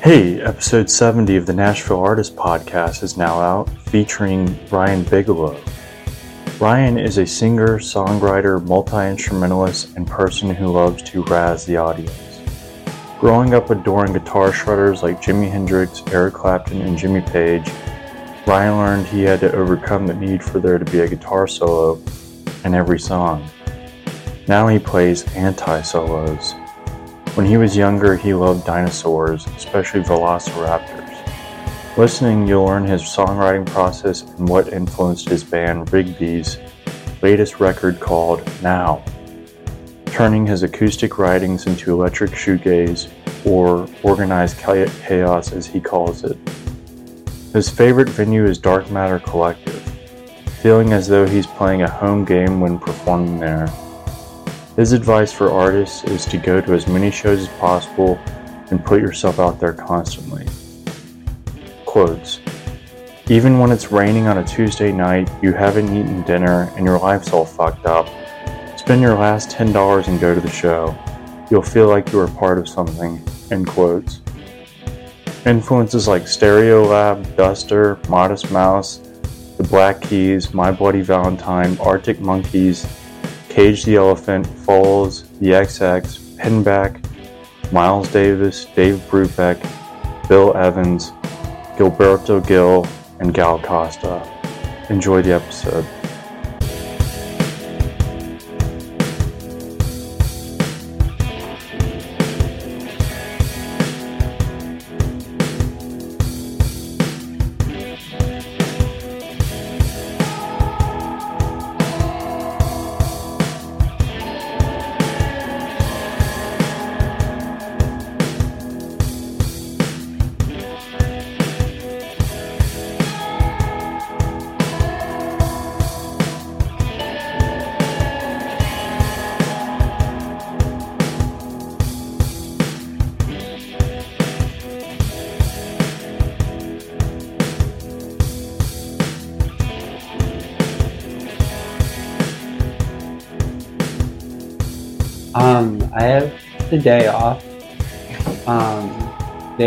Hey, episode 70 of the Nashville Artist Podcast is now out, featuring Ryan Bigelow. Ryan is a singer, songwriter, multi instrumentalist, and person who loves to razz the audience. Growing up adoring guitar shredders like Jimi Hendrix, Eric Clapton, and Jimmy Page, Ryan learned he had to overcome the need for there to be a guitar solo in every song. Now he plays anti solos. When he was younger, he loved dinosaurs, especially velociraptors. Listening, you'll learn his songwriting process and what influenced his band Rig B's latest record called Now, turning his acoustic writings into electric shoegaze, or organized chaos as he calls it. His favorite venue is Drkmttr Collective, feeling as though he's playing a home game when performing there. His advice for artists is to go to as many shows as possible and put yourself out there constantly. Quotes Even when it's raining on a Tuesday night, you haven't eaten dinner, and your life's all fucked up, spend your last $10 and go to the show. You'll feel like you are part of something. End quotes. Influences like Stereolab, Duster, Modest Mouse, The Black Keys, My Bloody Valentine, Arctic Monkeys, Cage the Elephant, Foals, The XX, Pinback, Miles Davis, Dave Brubeck, Bill Evans, Gilberto Gil, and Gal Costa. Enjoy the episode.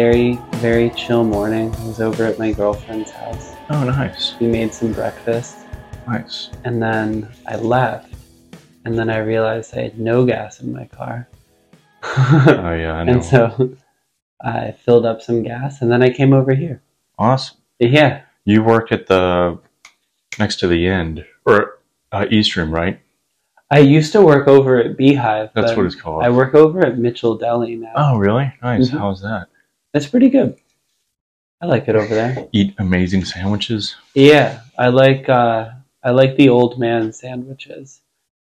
Very, very chill morning. I was over at my girlfriend's house. Oh, nice. We made some breakfast, Nice. and then I left. And then I realized I had no gas in my car. Oh, yeah, I know. and so I filled up some gas, and then I came over here. awesome. Yeah, You work at the next to the end, or uh, room, right? I used to work over at Beehive. That's what it's called. I work over at Mitchell Deli now. Oh, really? Nice. Mhm. How's that? It's pretty good. I like it over there. Eat amazing sandwiches. Yeah, I like uh, I like the old man sandwiches.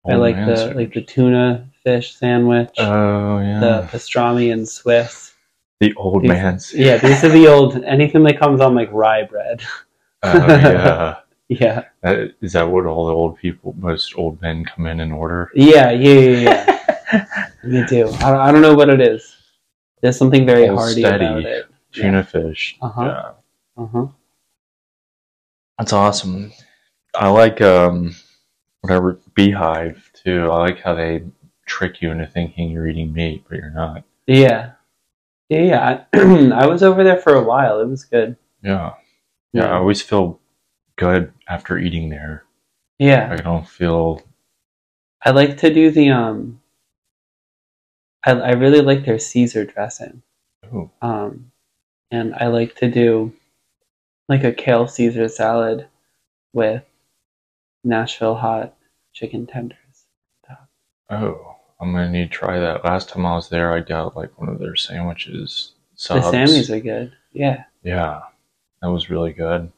I like the sandwich. like the tuna fish sandwich, Oh yeah. the pastrami and Swiss. The old These- man's. Yeah, these are the old anything that comes on like rye bread. Oh yeah. Yeah, Is that what all the old people, most old men, come in and order? yeah, yeah, yeah. yeah. Me too. I I don't know what it is. There's something very Old hearty steady. about it. Tuna fish. Uh-huh. Yeah. Uh huh. That's awesome. I like um, whatever beehive too. I like how they trick you into thinking you're eating meat, but you're not. Yeah, yeah, yeah. I, I was over there for a while. It was good. Yeah. Yeah. I always feel good after eating there. yeah. I don't feel. I like to do the um. I I really like their Caesar dressing. Ooh. Um, and I like to do like a kale Caesar salad with Nashville hot chicken tenders. Oh, I'm gonna need to try that. Last time I was there, I got like one of their sandwiches. The Sammys are good. Yeah. Yeah, that was really good.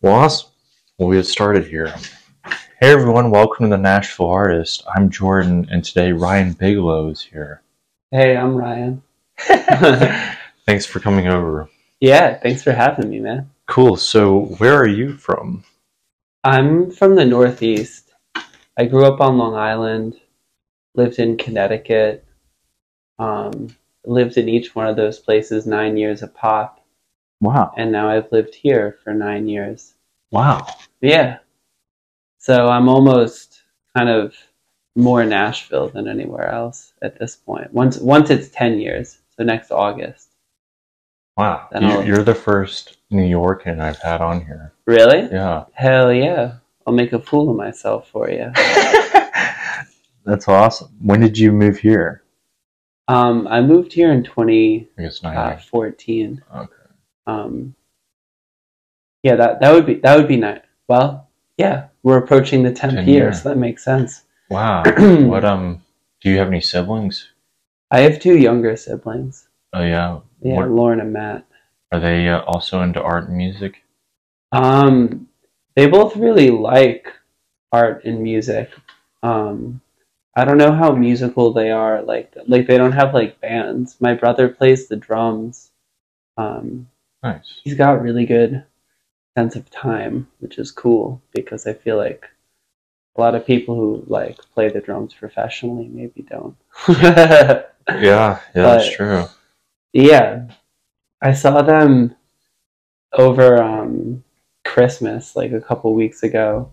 Well, awesome. we had started here. Hey everyone, welcome to the Nashville Artist. I'm Jordan, and today Ryan Bigelow is here. Hey, I'm Ryan. Thanks for coming over. Yeah, thanks for having me, man. Cool. So, where are you from? I'm from the Northeast. I grew up on Long Island, lived in Connecticut, um, lived in each one of those places nine years a pop, Wow. and now I've lived here for nine years. Wow. Yeah. So I'm almost kind of more Nashville than anywhere else at this point. Once once it's ten years, so next August. Wow, you, you're the first New Yorkan I've had on here. Really? Yeah, Hell yeah. I'll make a fool of myself for you. that's awesome. When did you move here? Um, I moved here in 2014. I guess nine. years. Okay. Um, yeah, that that would be that would be nice. Well, yeah, we're approaching the 10th 10 year, year. so that makes sense. Wow. What um? Do you have any siblings? I have two younger siblings. Oh yeah. Yeah, What, Lauren and Matt. are they uh, also into art and music? Um, they both really like art and music. Um, I don't know how musical they are. Like, like they don't have like bands. My brother plays the drums. Um, Nice. he's got really good sense of time, which is cool because I feel like a lot of people who like play the drums professionally maybe don't. Yeah, yeah, that's true. Yeah, I saw them over um, Christmas like a couple weeks ago,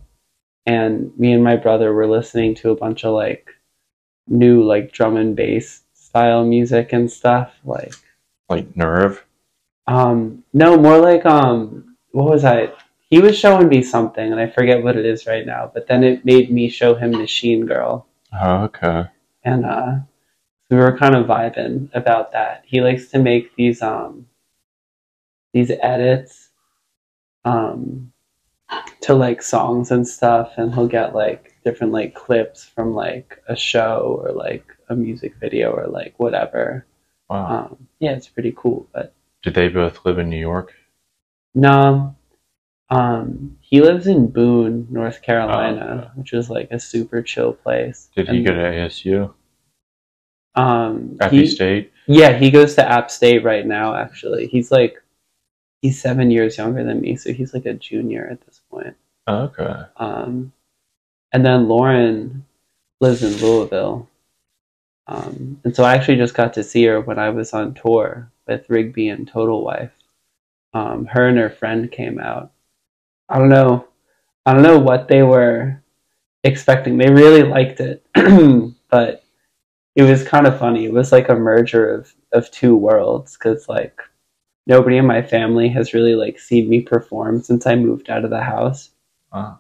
and me and my brother were listening to a bunch of like new like drum and bass style music and stuff. Like, Like nerve. um, no, more like um, what was I? He was showing me something, and I forget what it is right now. But then it made me show him Machine Girl, Oh, okay. and uh, we were kind of vibing about that. He likes to make these um these edits um to like songs and stuff, and he'll get like different like clips from like a show or like a music video or like whatever. Wow. Um, yeah, it's pretty cool. But Did they both live in New York? No, um, he lives in Boone, North Carolina, Oh, okay. which is like a super chill place. Did he go to ASU? Um, Appy he- State? Yeah, he goes to App State right now, actually. He's like, he's seven years younger than me, so he's like a junior at this point. Oh, okay. Um, and then Lauren lives in Louisville. Um, and so I actually just got to see her when I was on tour with Rig B and Total Wife. Um, her and her friend came out. I don't know. I don't know what they were expecting. They really liked it, but it was kind of funny. It was like a merger of of two worlds because like nobody in my family has really like seen me perform since I moved out of the house. Wow.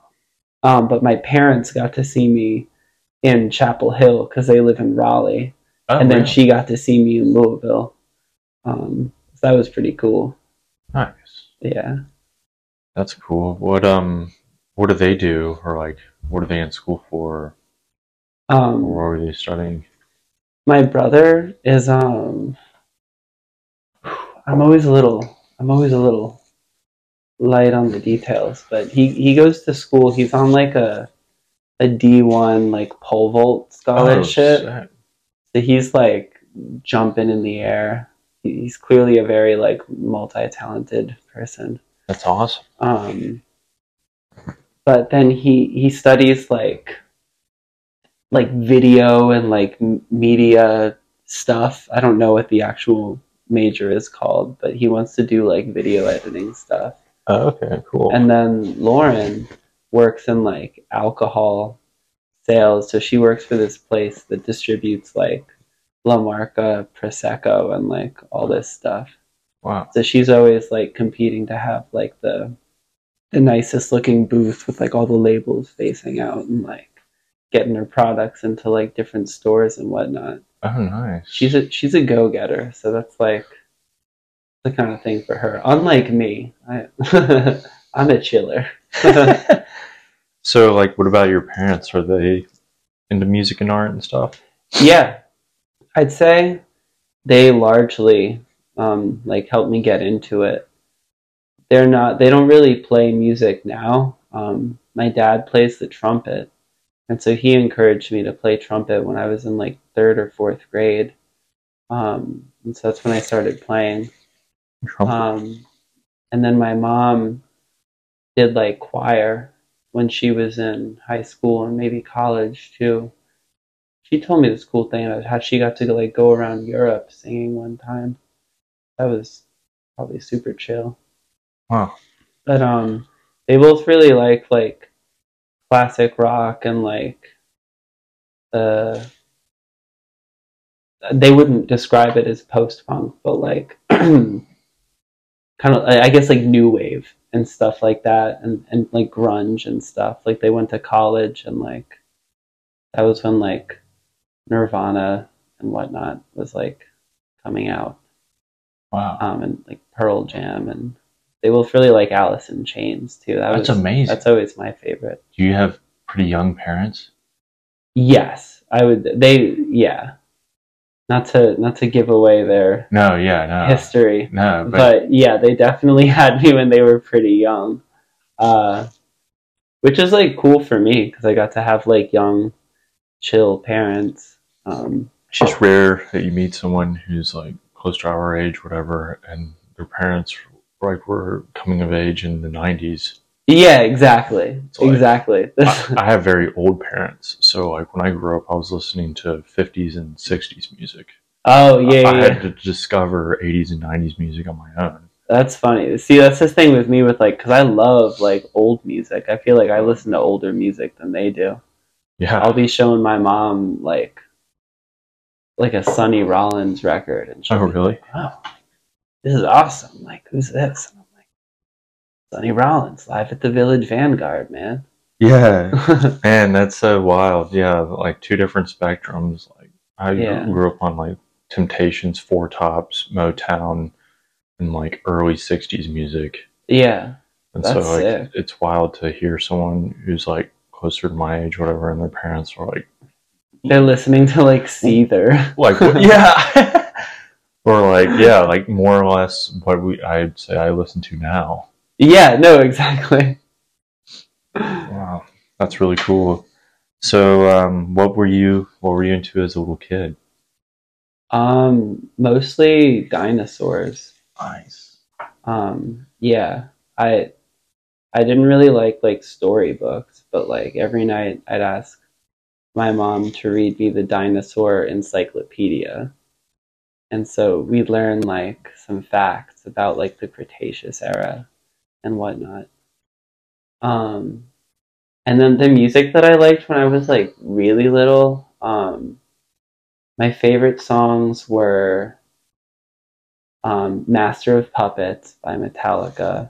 Um, but my parents got to see me in Chapel Hill because they live in Raleigh, Oh, and then she got to see me in Louisville. Um, so that was pretty cool. Nice. Yeah. That's cool. What um what do they do or like what are they in school for or Um, what were they studying? my brother is um. I'm always a little. I'm always a little light on the details, but he he goes to school. He's on like a a D one like pole vault scholarship. Oh, sick. So he's like jumping in the air. He- He's clearly a very like multi-talented person. That's awesome. Um, but then he he studies like like video and like media stuff. I don't know what the actual major is called, but he wants to do like video editing stuff. Oh, okay, cool. And then Lauren works in like alcohol sales. So she works for this place that distributes like La Marca, Prosecco, and like all this stuff. wow. So she's always like competing to have like the the nicest looking booth with like all the labels facing out and like getting her products into like different stores and whatnot. Oh nice. She's a she's a go getter, so that's like the kind of thing for her. Unlike me, I I'm a chiller. so like what about your parents? Are they into music and art and stuff? yeah, I'd say they largely um, like helped me get into it. They're not. They don't really play music now. Um, my dad plays the trumpet, and so he encouraged me to play trumpet when I was in like third or fourth grade. Um, and so that's when I started playing. Trumpet. Um, and then my mom did like choir when she was in high school and maybe college too. She told me this cool thing about how she got to like go around Europe singing one time. That was probably super chill. wow. But um, they both really like like classic rock and like uh, they wouldn't describe it as post punk, but like kind of I guess like new wave and stuff like that, and and like grunge and stuff. Like they went to college and like that was when like Nirvana and whatnot was like coming out, Wow. um, and like Pearl Jam and. They both really like Alice in Chains too. That That's was, amazing. That's always my favorite. Do you have pretty young parents? Yes, I would. They yeah. Not to not to give away their No, yeah, no. history, No, but, but yeah, they definitely had me when they were pretty young, uh, which is like cool for me because I got to have like young, chill parents. Um, it's just rare that you meet someone who's like close to our age, whatever, and their parents like were coming of age in the nineties. yeah, exactly, like- exactly. I, I have very old parents, so like when I grew up, I was listening to fifties and sixties music. oh yeah, I yeah, had to discover eighties and nineties music on my own. that's funny. See, that's the thing with me with like because I love like old music. I feel like I listen to older music than they do. Yeah, I'll be showing my mom like like a Sonny Rollins record, and she'll oh really? wow, this is awesome. Like, who's this? And I'm like, Sonny Rollins, live at the Village Vanguard, man. Yeah, man, that's so wild. Yeah, like two different spectrums. Like I Yeah. grew up on like Temptations, Four Tops, Motown, and like early '60s music. yeah, And so like sick. it's wild to hear someone who's like closer to my age, whatever, and their parents are like, they're listening to like Seether. like yeah, or like yeah, like more or less what we I'd say I listen to now. yeah, no, exactly. Wow, that's really cool. So, um, what were you what were you into as a little kid? Um, mostly dinosaurs. Nice. Um, yeah, I I didn't really like like storybooks, but like every night I'd ask my mom to read me the dinosaur encyclopedia. And so we'd learn like some facts about like the Cretaceous era and whatnot. Um, and then the music that I liked when I was like really little, um, my favorite songs were um, Master of Puppets by Metallica.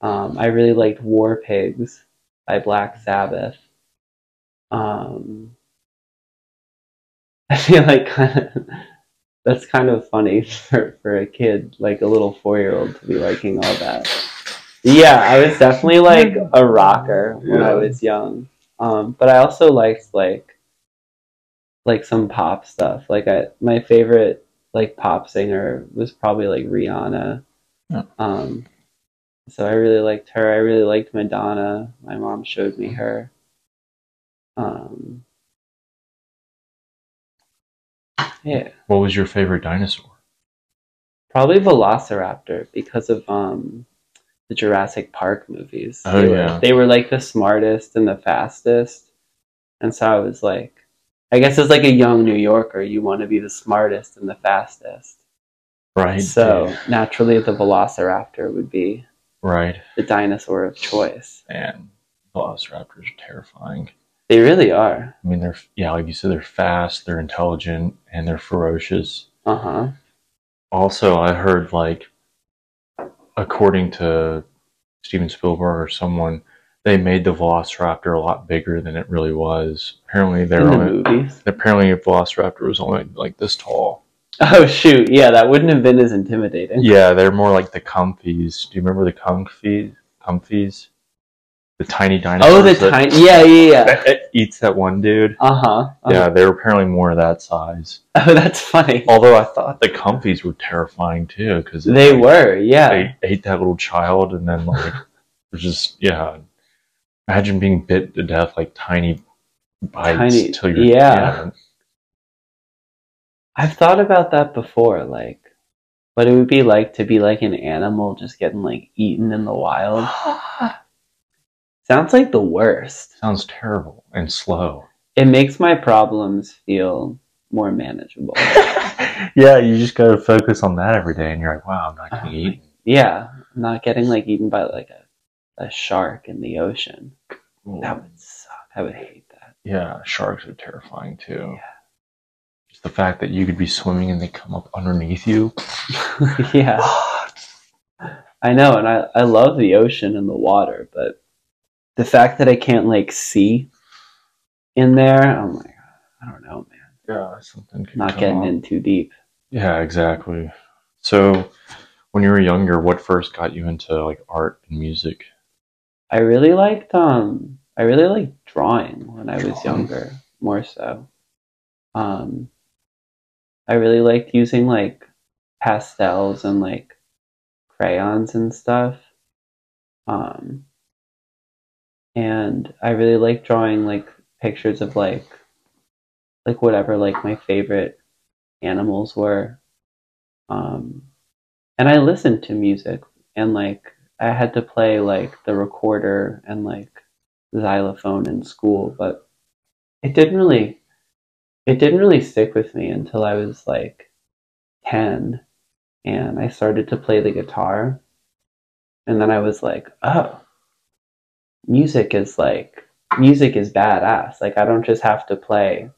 Um, I really liked War Pigs by Black Sabbath. Um, I feel like kind of that's kind of funny for, for a kid, like a little four year old, to be liking all that. Yeah, I was definitely like a rocker when I was young. Um, but I also liked like like some pop stuff. Like I my favorite like pop singer was probably like Rihanna. Yeah. Um, so I really liked her. I really liked Madonna. My mom showed me her. Um, yeah, What was your favorite dinosaur? probably Velociraptor because of um the Jurassic Park movies. Oh, they were, yeah. they were like the smartest and the fastest, and so I was like, I guess as like a young New Yorker, you want to be the smartest and the fastest. Right. So naturally, the Velociraptor would be right. the dinosaur of choice. And velociraptors are terrifying. They really are. I mean, they're yeah, like you said, they're fast, they're intelligent, and they're ferocious. Uh huh. Also, I heard like, according to Steven Spielberg or someone, they made the Velociraptor a lot bigger than it really was. Apparently, they're In the only, movies. apparently a Velociraptor was only like this tall. Oh shoot! Yeah, that wouldn't have been as intimidating. Yeah, they're more like the Compys. Do you remember the Compys? Compys, the tiny dinosaurs. Oh, the tiny. Yeah, yeah, yeah. that eats that one dude. Uh huh. Yeah, they're apparently more that size. Oh, that's funny. Although I thought the Compys were terrifying too, because They were. Yeah. they ate that little child and then like just yeah. Imagine being bit to death like tiny bites Tiny- till you're yeah. I've thought about that before, like what it would be like to be like an animal just getting like eaten in the wild. Sounds like the worst. Sounds terrible and slow. It makes my problems feel more manageable. yeah, you just gotta focus on that every day and you're like, wow, I'm not getting Oh, eaten. yeah, I'm not getting like eaten by like a, a shark in the ocean. That would suck. I would hate that. Yeah, sharks are terrifying too. Yeah. The fact that you could be swimming and they come up underneath you. yeah. I know, and I, I love the ocean and the water, but the fact that I can't like see in there, I'm like, I don't know, man. Yeah, something. could Not getting up. in too deep. Yeah, exactly. So, when you were younger, what first got you into like art and music? I really liked um I really liked drawing when I was Drawing. younger, more so. Um I really liked using like pastels and like crayons and stuff. Um and I really liked drawing like pictures of like like whatever like my favorite animals were. Um and I listened to music and like I had to play like the recorder and like xylophone in school, but it didn't really it didn't really stick with me until I was like 10 and I started to play the guitar. And then I was like, "Oh, music is like music is badass. Like I don't just have to play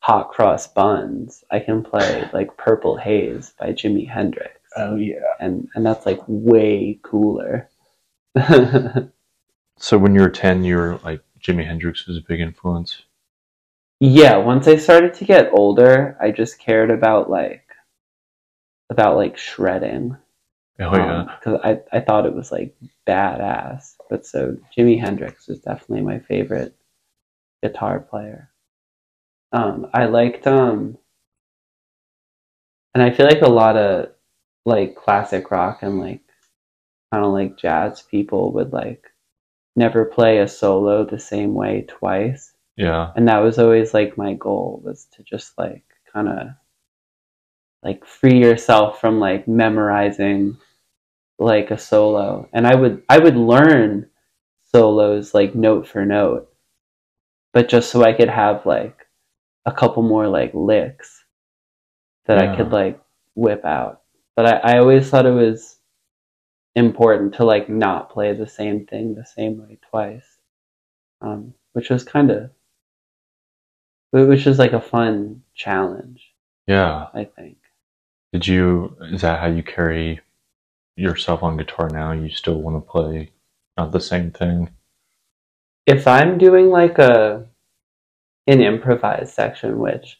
Hot Cross Buns. I can play like Purple Haze by Jimi Hendrix." Oh yeah. and and that's like way cooler. So when you were ten, you were like Jimi Hendrix was a big influence. Yeah, once I started to get older, I just cared about like about like shredding. Oh yeah. because I I thought it was like badass. But so Jimi Hendrix is definitely my favorite guitar player. Um, I liked um, and I feel like a lot of like classic rock and like kind of like jazz people would like never play a solo the same way twice Yeah. and that was always like my goal was to just like kind of like free yourself from like memorizing like a solo. And i would i would learn solos like note for note but just so i could have like a couple more like licks that i could like whip out. But I, I always thought it was important to like not play the same thing the same way twice um, which was kind of which is like a fun challenge Yeah. i think Did you? Is that how you carry yourself on guitar now? You still want to play not the same thing? if i'm doing like a an improvised section which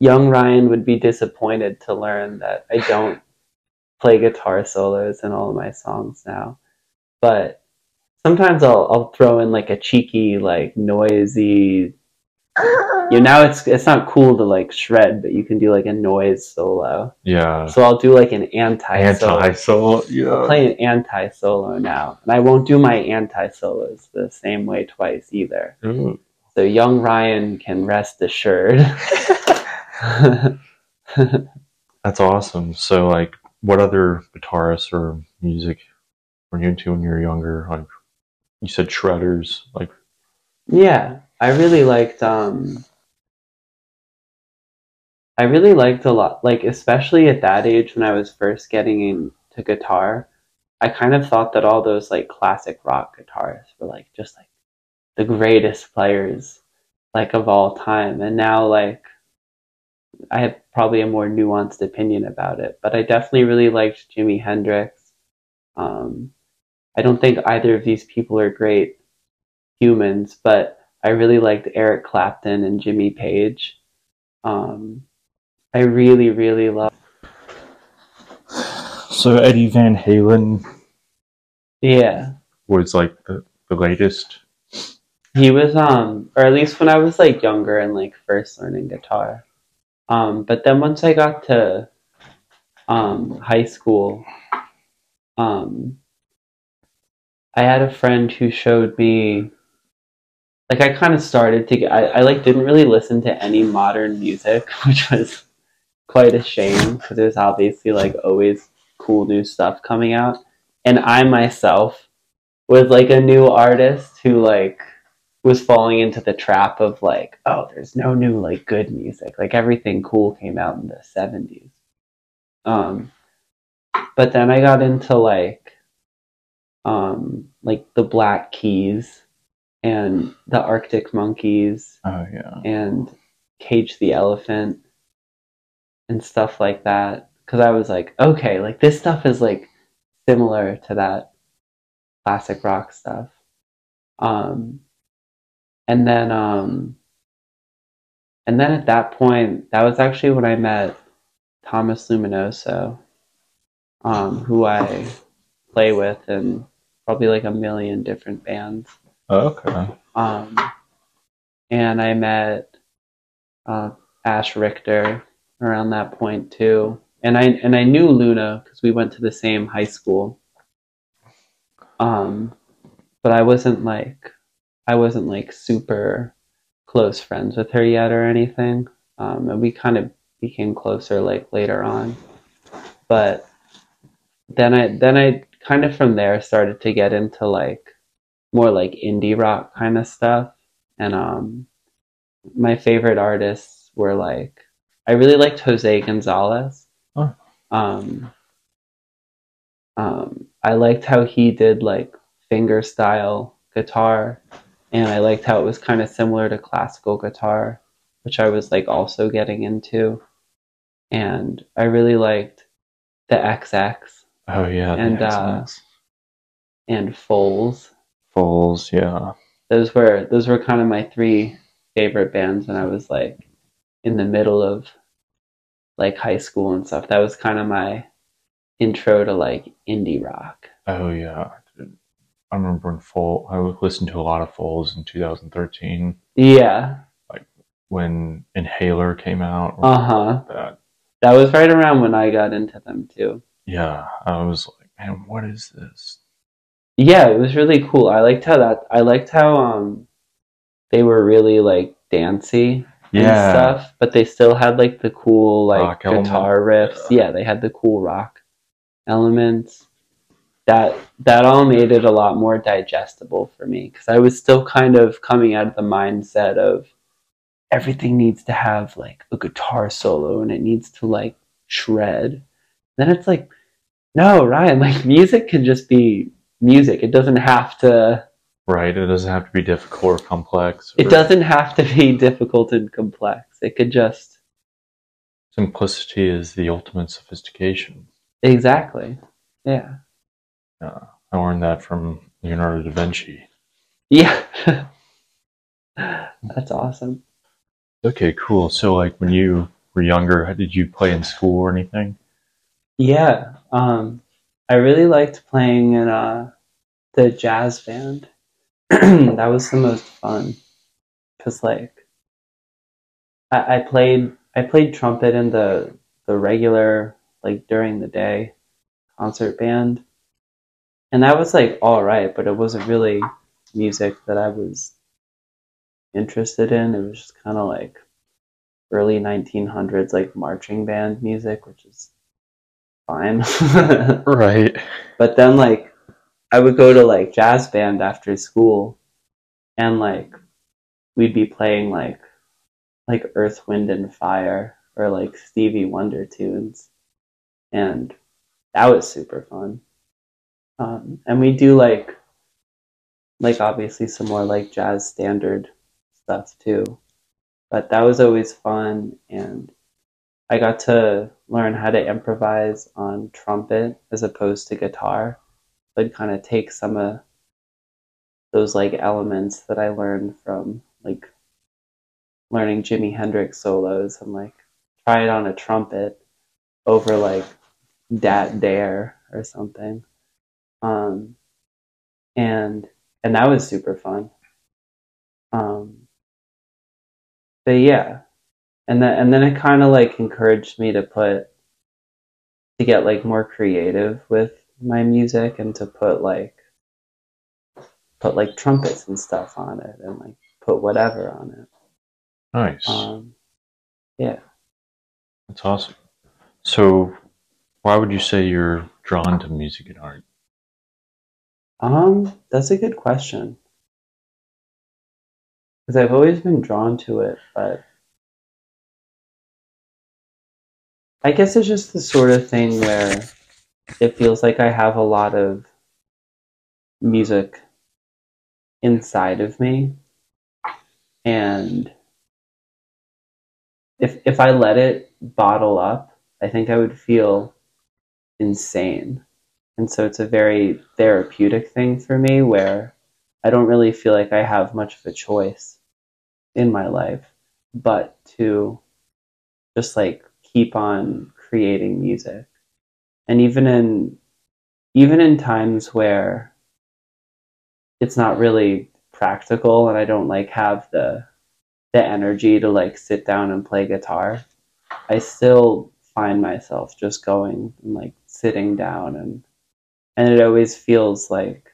young ryan would be disappointed to learn that i don't play guitar solos in all of my songs now but sometimes i'll i'll throw in like a cheeky like noisy you know now it's it's not cool to like shred but you can do like a noise solo Yeah. so i'll do like an anti solo Anti soul. Yeah. play an anti solo now, and I won't do my anti solos the same way twice either. Ooh. So young Ryan can rest assured. That's awesome. So, like, what other guitarists or music were you into when you were younger? Like, you said shredders. Like, yeah, I really liked. Um, I really liked a lot, like especially at that age when I was first getting into guitar. I kind of thought that all those like classic rock guitarists were like just like the greatest players like of all time, and now like I have probably a more nuanced opinion about it, but I definitely really liked Jimi Hendrix. Um, I don't think either of these people are great humans, but I really liked Eric Clapton and Jimmy Page. Um, I really, really love. so Eddie Van Halen Yeah, was like the, the latest. he was um, or at least when I was like younger and like first learning guitar. Um, but then once I got to um, high school, um, I had a friend who showed me like I kind of started to get I, I like didn't really listen to any modern music, which was quite a shame because there's obviously like always cool new stuff coming out. And I myself was like a new artist who like was falling into the trap of like, oh, there's no new like good music. Like everything cool came out in the seventies. Um but then I got into like um like the Black Keys and the Arctic Monkeys Oh yeah. and Cage the Elephant and stuff like that. Because I was like, okay, like this stuff is like similar to that classic rock stuff. Um, and then um, and then at that point, that was actually when I met Thomas Luminoso, um, who I play with in probably like a million different bands. Okay. Um, and I met uh, Ash Richter around that point too. And I and I knew Luna because we went to the same high school. Um, but I wasn't like I wasn't like super close friends with her yet or anything. Um, and we kind of became closer like later on. But then I then I kind of from there started to get into like more like indie rock kind of stuff. And um my favorite artists were like I really liked Jose Gonzalez. Oh. Um um I liked how he did like finger style guitar and I liked how it was kind of similar to classical guitar, which I was like also getting into. And I really liked the XX Oh yeah. the And, uh, and Foals. Foals, yeah. Those were those were kind of my three favorite bands when I was like in the middle of like high school and stuff. That was kind of my intro to like indie rock. Oh yeah. I remember when Foals. I listened to a lot of Foals in 2013 Yeah. Like when Inhaler came out. Uh huh. That That was right around when I got into them too. yeah, I was like, man, what is this? Yeah, it was really cool. I liked how that I liked how um they were really like dancey and stuff, but they still had like the cool like Rock element. guitar riffs. Yeah. Yeah, they had the cool rock elements. That that all made it a lot more digestible for me because I was still kind of coming out of the mindset of everything needs to have like a guitar solo and it needs to like shred. Then it's like, no, Ryan, like music can just be music. It doesn't have to right. It doesn't have to be difficult or complex. it doesn't have to be difficult and complex. It could just Simplicity is the ultimate sophistication. exactly. Yeah. Uh, I learned that from Leonardo da Vinci. Yeah. That's awesome. Okay, cool. So, like, when you were younger, did you play in school or anything? Yeah. Um I really liked playing in uh the jazz band. that was the most fun. Cause like I, I played I played trumpet in the the regular like during the day concert band. And that was like all right, but it wasn't really music that I was interested in. It was just kind of like early 1900s like marching band music, which is fine. Right. but then like I would go to like jazz band after school and like we'd be playing like like Earth, Wind and Fire or like Stevie Wonder tunes. And that was super fun. Um, and we do like like obviously some more like jazz standard stuff too. But that was always fun and I got to learn how to improvise on trumpet as opposed to guitar. I'd kind of take some of those like elements that I learned from like learning Jimi Hendrix solos and like try it on a trumpet over like Dat Dere or something. Um, and and that was super fun. Um, but yeah, and then and then it kind of like encouraged me to put to get like more creative with my music and to put like put like trumpets and stuff on it and like put whatever on it. Nice. Um, yeah. That's awesome. So, why would you say you're drawn to music and art? Um, that's a good question. Because I've always been drawn to it, but I guess it's just the sort of thing where it feels like I have a lot of music inside of me. And if if I let it bottle up, I think I would feel insane. And so it's a very therapeutic thing for me where I don't really feel like I have much of a choice in my life but to just like keep on creating music. And even in even in times where it's not really practical and I don't like have the the energy to like sit down and play guitar, I still find myself just going and like sitting down and and it always feels like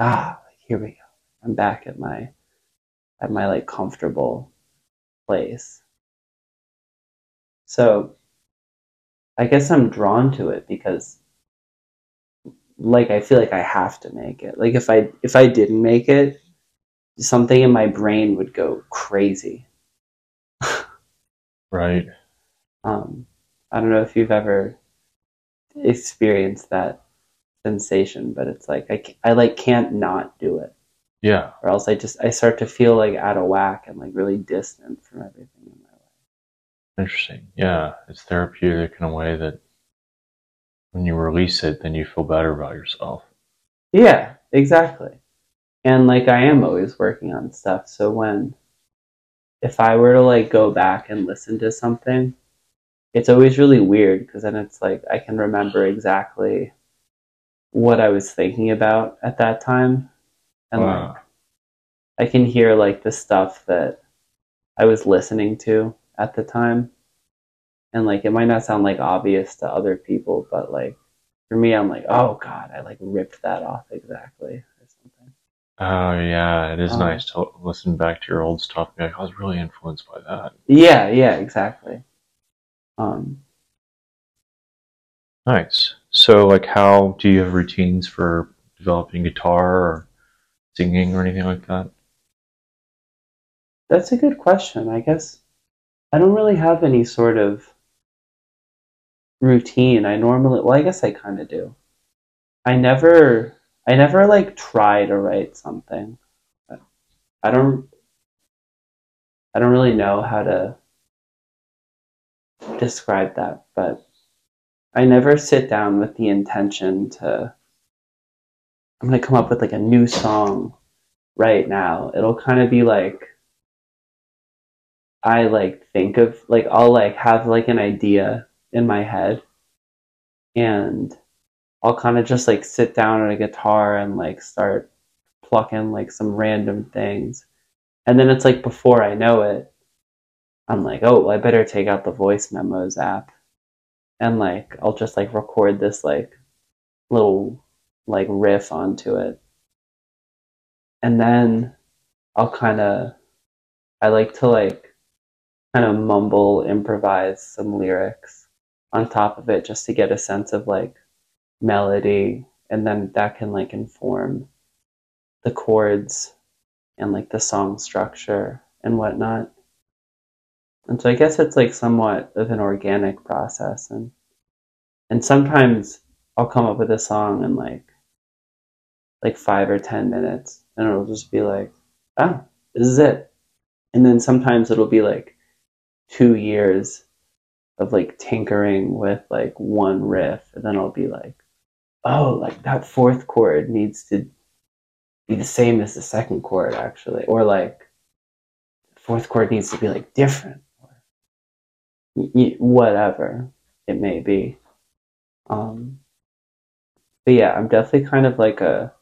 ah here we go i'm back at my at my like comfortable place so i guess i'm drawn to it because like i feel like i have to make it like if i if i didn't make it something in my brain would go crazy Right. um, I don't know if you've ever experienced that sensation, but it's like I, I like can't not do it, Yeah. or else I just I start to feel like out of whack and like really distant from everything in my life. Interesting. Yeah. It's therapeutic in a way that when you release it, then you feel better about yourself. Yeah, exactly. And like I am always working on stuff, so when if I were to like go back and listen to something, it's always really weird because then it's like I can remember exactly what I was thinking about at that time. And Wow. like I can hear like the stuff that I was listening to at the time. And like it might not sound like obvious to other people, but like for me I'm like, oh god, I like ripped that off exactly or something. Oh, yeah. It is Um, nice to listen back to your old stuff and be like, I was really influenced by that. Yeah, yeah, exactly. Um Nice. So, like, how do you have routines for developing guitar or singing or anything like that? That's a good question. I guess I don't really have any sort of routine. I normally, well, I guess I kind of do. I never, I never like try to write something. I don't, I don't really know how to describe that, but I never sit down with the intention to, I'm gonna come up with like a new song right now. It'll kind of be like, I like think of like I'll like have like an idea in my head and I'll kind of just like sit down at a guitar and like start plucking like some random things. And then it's like before I know it, I'm like, oh, I better take out the voice memos app and like I'll just like record this like little like riff onto it. And then I'll kind of I like to like kind of mumble, improvise some lyrics on top of it just to get a sense of like melody, and then that can like inform the chords and like the song structure and whatnot. And so I guess it's like somewhat of an organic process, and and sometimes I'll come up with a song in like like five or ten minutes, and it'll just be like, oh, this is it. And then sometimes it'll be like two years of like tinkering with like one riff and then I'll be like, oh, like that fourth chord needs to be the same as the second chord actually. Or like fourth chord needs to be like different or whatever it may be. Um but yeah, I'm definitely kind of like a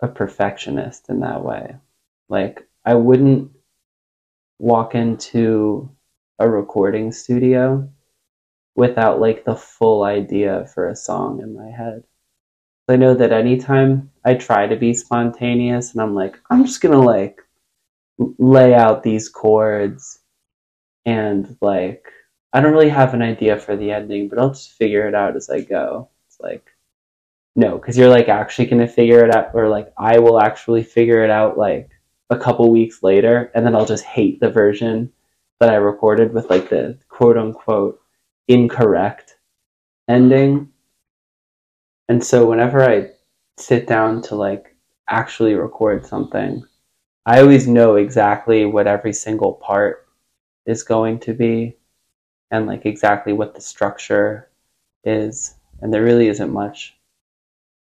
a perfectionist in that way. Like I wouldn't walk into a recording studio without like the full idea for a song in my head. I know that anytime I try to be spontaneous and I'm like, I'm just gonna like lay out these chords and like I don't really have an idea for the ending, but I'll just figure it out as I go. It's like no, because you're like actually gonna figure it out, or like I will actually figure it out like a couple weeks later, and then I'll just hate the version that I recorded with like the quote unquote incorrect ending. And so whenever I sit down to like actually record something, I always know exactly what every single part is going to be and like exactly what the structure is and there really isn't much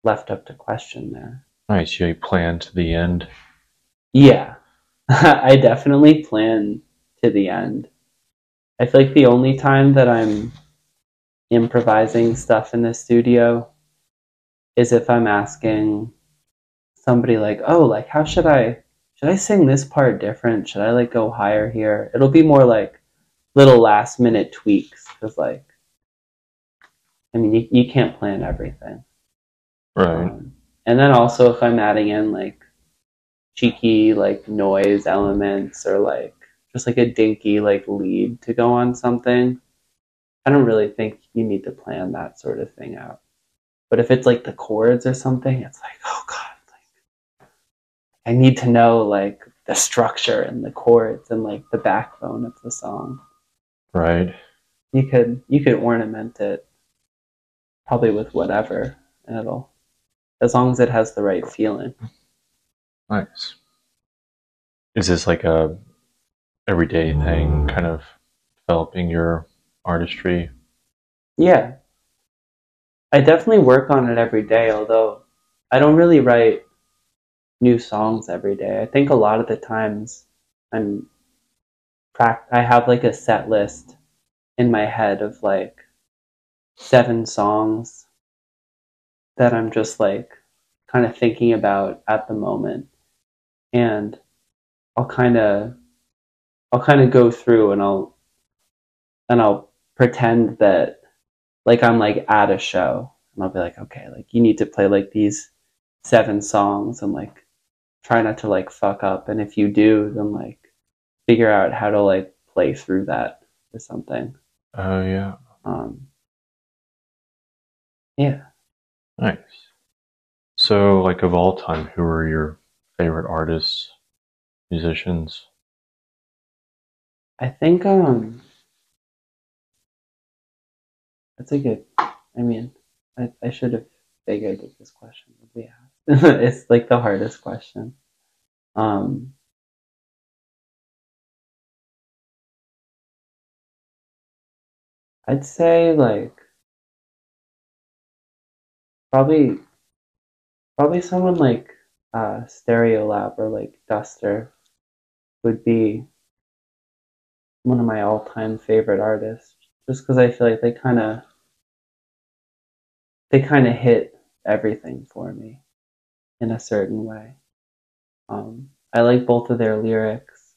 left up to question there. Nice. You plan to the end. Yeah, I definitely plan to the end. I feel like the only time that I'm improvising stuff in the studio is if I'm asking somebody like, "Oh, like how should I should I sing this part different? Should I like go higher here?" It'll be more like little last minute tweaks cuz like I mean, you, you can't plan everything. Right. Um, and then also if I'm adding in like cheeky like noise elements or like just like a dinky like lead to go on something, I don't really think you need to plan that sort of thing out. But if it's like the chords or something, it's like, oh god, like I need to know like the structure and the chords and like the backbone of the song. Right. You could you could ornament it probably with whatever and it'll as long as it has the right feeling. Nice. Is this like a everyday thing, kind of developing your artistry? Yeah. I definitely work on it every day, although I don't really write new songs every day. I think a lot of the times I'm prac- I have like a set list in my head of like seven songs that I'm just like kind of thinking about at the moment. And I'll kind of I'll kind of go through and I'll and I'll pretend that like I'm like at a show and I'll be like, okay, like you need to play like these seven songs and like try not to like fuck up. And if you do, then like figure out how to like play through that or something. Oh yeah. Um, yeah. Nice. So, like of all time, who are your favorite artists, musicians? I think um that's a good I mean, I, I should have figured that this question would be asked. it's like the hardest question. Um I'd say like probably probably someone like uh Stereolab or like Duster would be one of my all-time favorite artists just because I feel like they kind of they kind of hit everything for me in a certain way. Um, I like both of their lyrics.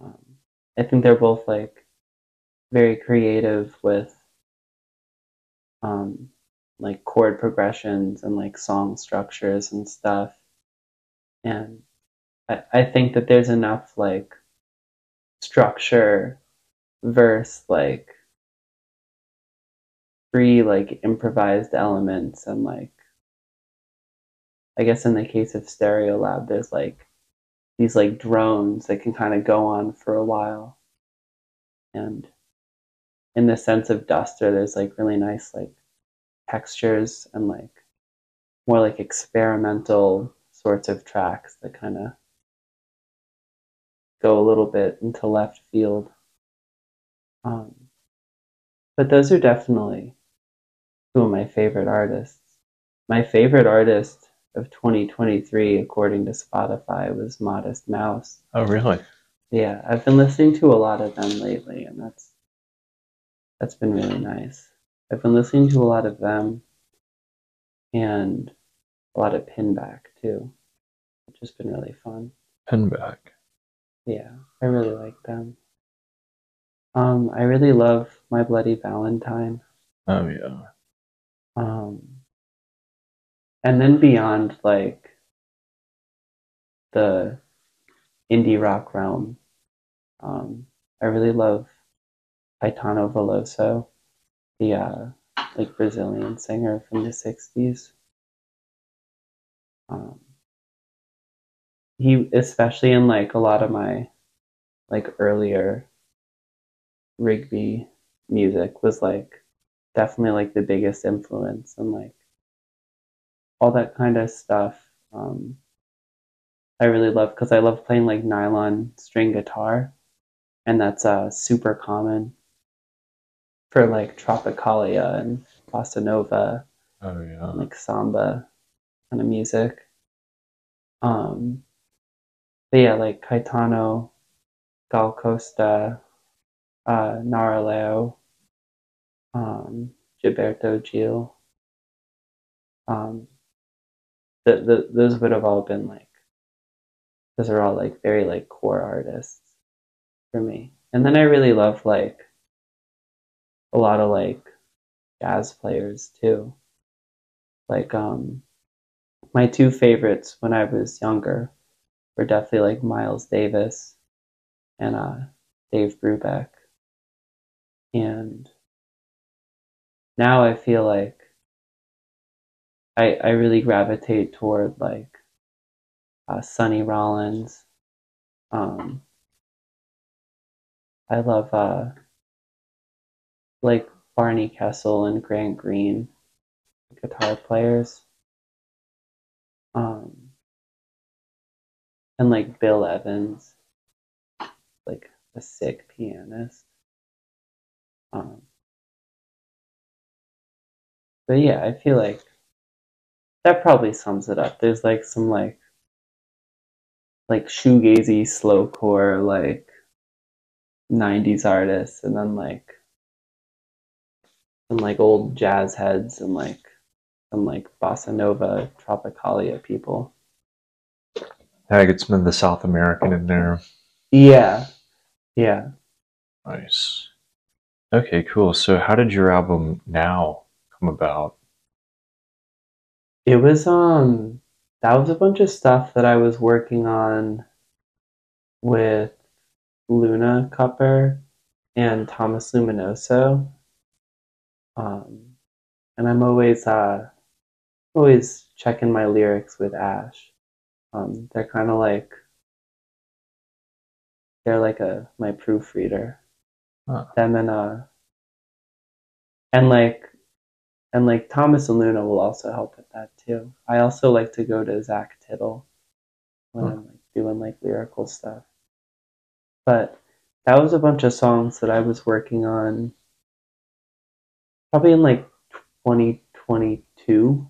Um, I think they're both like very creative with um, like chord progressions and like song structures and stuff. And I, I think that there's enough like structure verse like free, like improvised elements and like I guess in the case of Stereolab, there's like these like drones that can kind of go on for a while. And in the sense of Duster there's like really nice like textures and like more like experimental sorts of tracks that kind of go a little bit into left field. Um, but those are definitely two of my favorite artists. My favorite artist of 2023, according to Spotify, was Modest Mouse. Oh, really? Yeah, I've been listening to a lot of them lately, and that's that's been really nice. I've been listening to a lot of them and a lot of Pinback too, which has been really fun. Pinback. Yeah, I really like them. Um, I really love My Bloody Valentine. Oh yeah. Um, and then beyond like the indie rock realm, um, I really love Caetano Veloso, the uh, like Brazilian singer from the '60s. Um, he, especially in like a lot of my like earlier Rig B music, was like definitely like the biggest influence and like all that kind of stuff. Um, I really love because I love playing like nylon string guitar, and that's uh, super common for like Tropicalia and bossa nova, Oh yeah. like samba kind of music. Um, but yeah, like Caetano, Gal Costa, uh, Nara Leão, um, Gilberto Gil. Um, the, the, those would have all been like, those are all like very like core artists for me. And then I really love like a lot of like jazz players too. Like um my two favorites when I was younger were definitely like Miles Davis and uh Dave Brubeck. And now I feel like I I really gravitate toward like uh, Sonny Rollins. Um, I love uh, like Barney Kessel and Grant Green, guitar players. Um, and like Bill Evans, like a sick pianist. Um, but yeah, I feel like that probably sums it up. There's like some like like shoegazy slowcore like 90s artists and then like some like old jazz heads and like some like bossa nova tropicalia people I get some of the South American in there. yeah yeah Nice. Okay, cool. So how did your album now come about? it was um that was a bunch of stuff that i was working on with luna cupper and thomas luminoso um and i'm always uh always checking my lyrics with ash um they're kind of like they're like a my proofreader Huh. them and uh and like and like Thomas and Luna will also help with that too. I also like to go to Zach Tittle when Huh. I'm like doing like lyrical stuff. But that was a bunch of songs that I was working on probably in like 2022.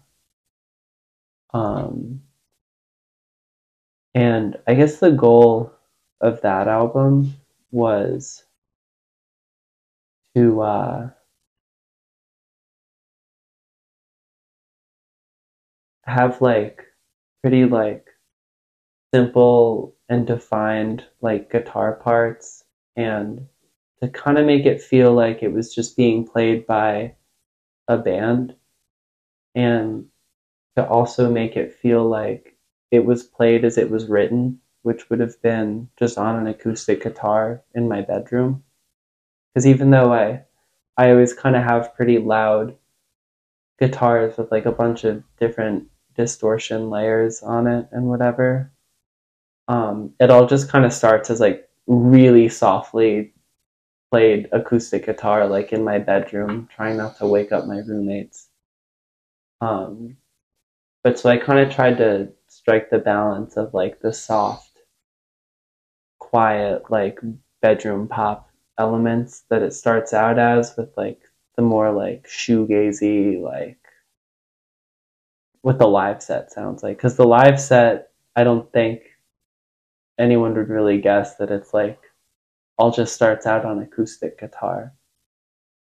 Um, and I guess the goal of that album was to uh, have like pretty like simple and defined like guitar parts and to kind of make it feel like it was just being played by a band and to also make it feel like it was played as it was written which would have been just on an acoustic guitar in my bedroom because even though i i always kind of have pretty loud guitars with like a bunch of different distortion layers on it and whatever. Um, it all just kind of starts as like really softly played acoustic guitar, like in my bedroom, trying not to wake up my roommates. Um, but so I kind of tried to strike the balance of like the soft, quiet, like bedroom pop elements that it starts out as with like the more like shoegazy, like what the live set sounds like. Because the live set, I don't think anyone would really guess that it's like all just starts out on acoustic guitar.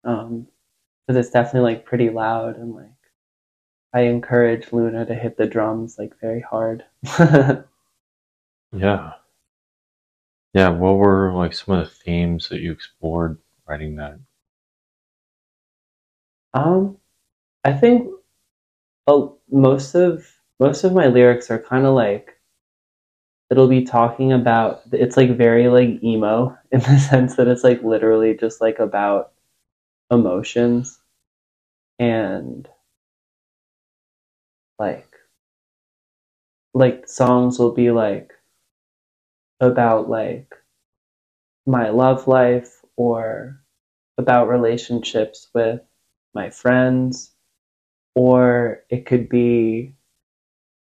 Um, because it's definitely like pretty loud and like I encourage Luna to hit the drums like very hard. Yeah. Yeah, what were like some of the themes that you explored writing that? Um, I think uh, most of most of my lyrics are kind of like it'll be talking about it's like very like emo in the sense that it's like literally just like about emotions and like like songs will be like about like my love life or about relationships with my friends or it could be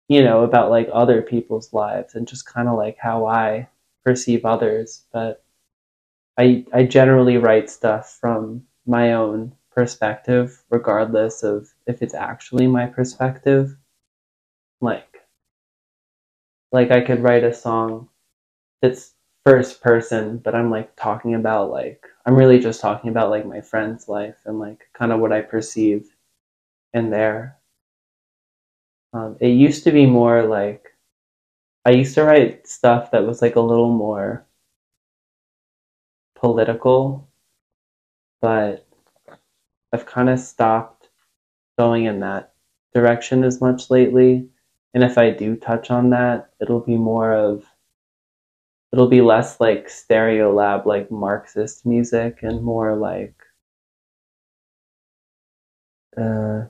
you know about like other people's lives and just kind of like how i perceive others but i i generally write stuff from my own perspective, regardless of if it's actually my perspective. Like, like I could write a song that's first person, but I'm like talking about like I'm really just talking about like my friend's life and like kind of what I perceive in there. Um, it used to be more like I used to write stuff that was like a little more political, but I've kind of stopped going in that direction as much lately. And if I do touch on that, it'll be more of it'll be less like Stereolab like Marxist music and more like uh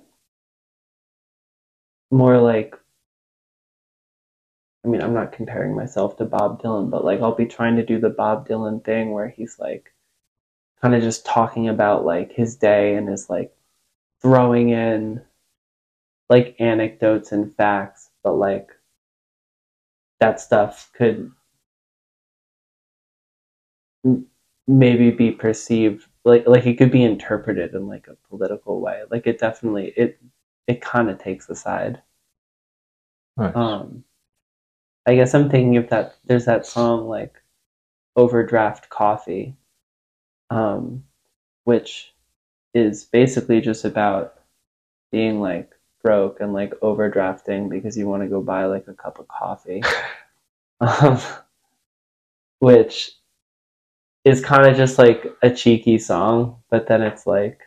more like I mean, I'm not comparing myself to Bob Dylan, but like I'll be trying to do the Bob Dylan thing where he's like kind of just talking about like his day and is like throwing in like anecdotes and facts, but like that stuff could maybe be perceived like like it could be interpreted in like a political way. Like it definitely it it kind of takes a side. Nice. Um, I guess I'm thinking of that. There's that song like "Overdraft Coffee," um, which is basically just about being like broke and like overdrafting because you want to go buy like a cup of coffee, um, which is kind of just like a cheeky song, but then it's like.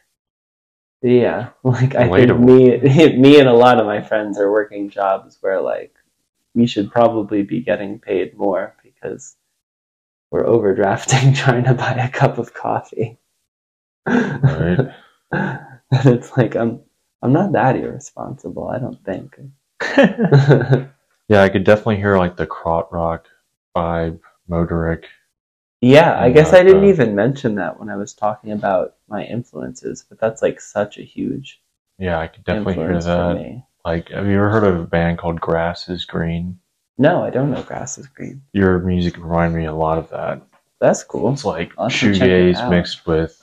Yeah, like I think me, me and a lot of my friends are working jobs where like we should probably be getting paid more because we're overdrafting trying to buy a cup of coffee. Right. and it's like I'm I'm not that irresponsible, I don't think. yeah, I could definitely hear like the krautrock rock vibe, Motorik. yeah, I guess I didn't uh, even mention that when I was talking about my influences, but that's like such a huge Yeah, I could definitely hear influence for that. me. Like, have you ever heard of a band called Grass is Green? No, I don't know grass is green. Your music reminded me a lot of that. That's cool. It's like I'll have to check it shoegaze out. mixed with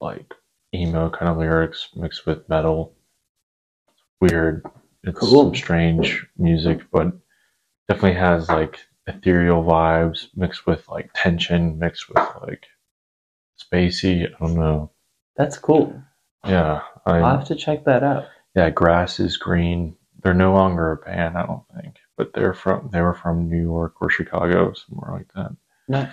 like emo kind of lyrics mixed with metal. It's weird. It's Cool. some strange music, but definitely has like ethereal vibes mixed with like tension, mixed with like spacey. I don't know. That's cool. Yeah, I'll have to check that out. yeah. Grass is green. They're no longer a band, I don't think, but they're from they were from Neu York or Chicago, somewhere like that. No,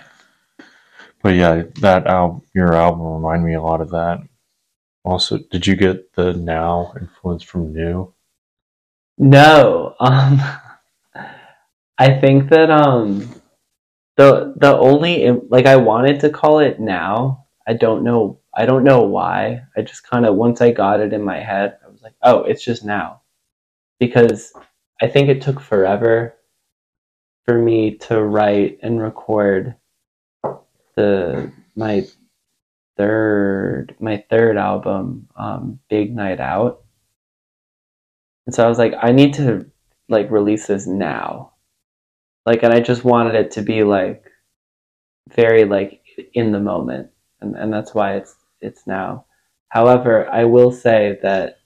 But yeah, that album, your album, reminded me a lot of that. Also, did you get the now influence from New? No, um, I think that um, the the only like I wanted to call it now. I don't know. I don't know why. I just kind of once I got it in my head, I was like, oh, it's just now, because I think it took forever for me to write and record the my third my third album, um, Big Night Out. And so I was like, I need to like release this now. Like and I just wanted it to be like very like in the moment. And and that's why it's it's now. However, I will say that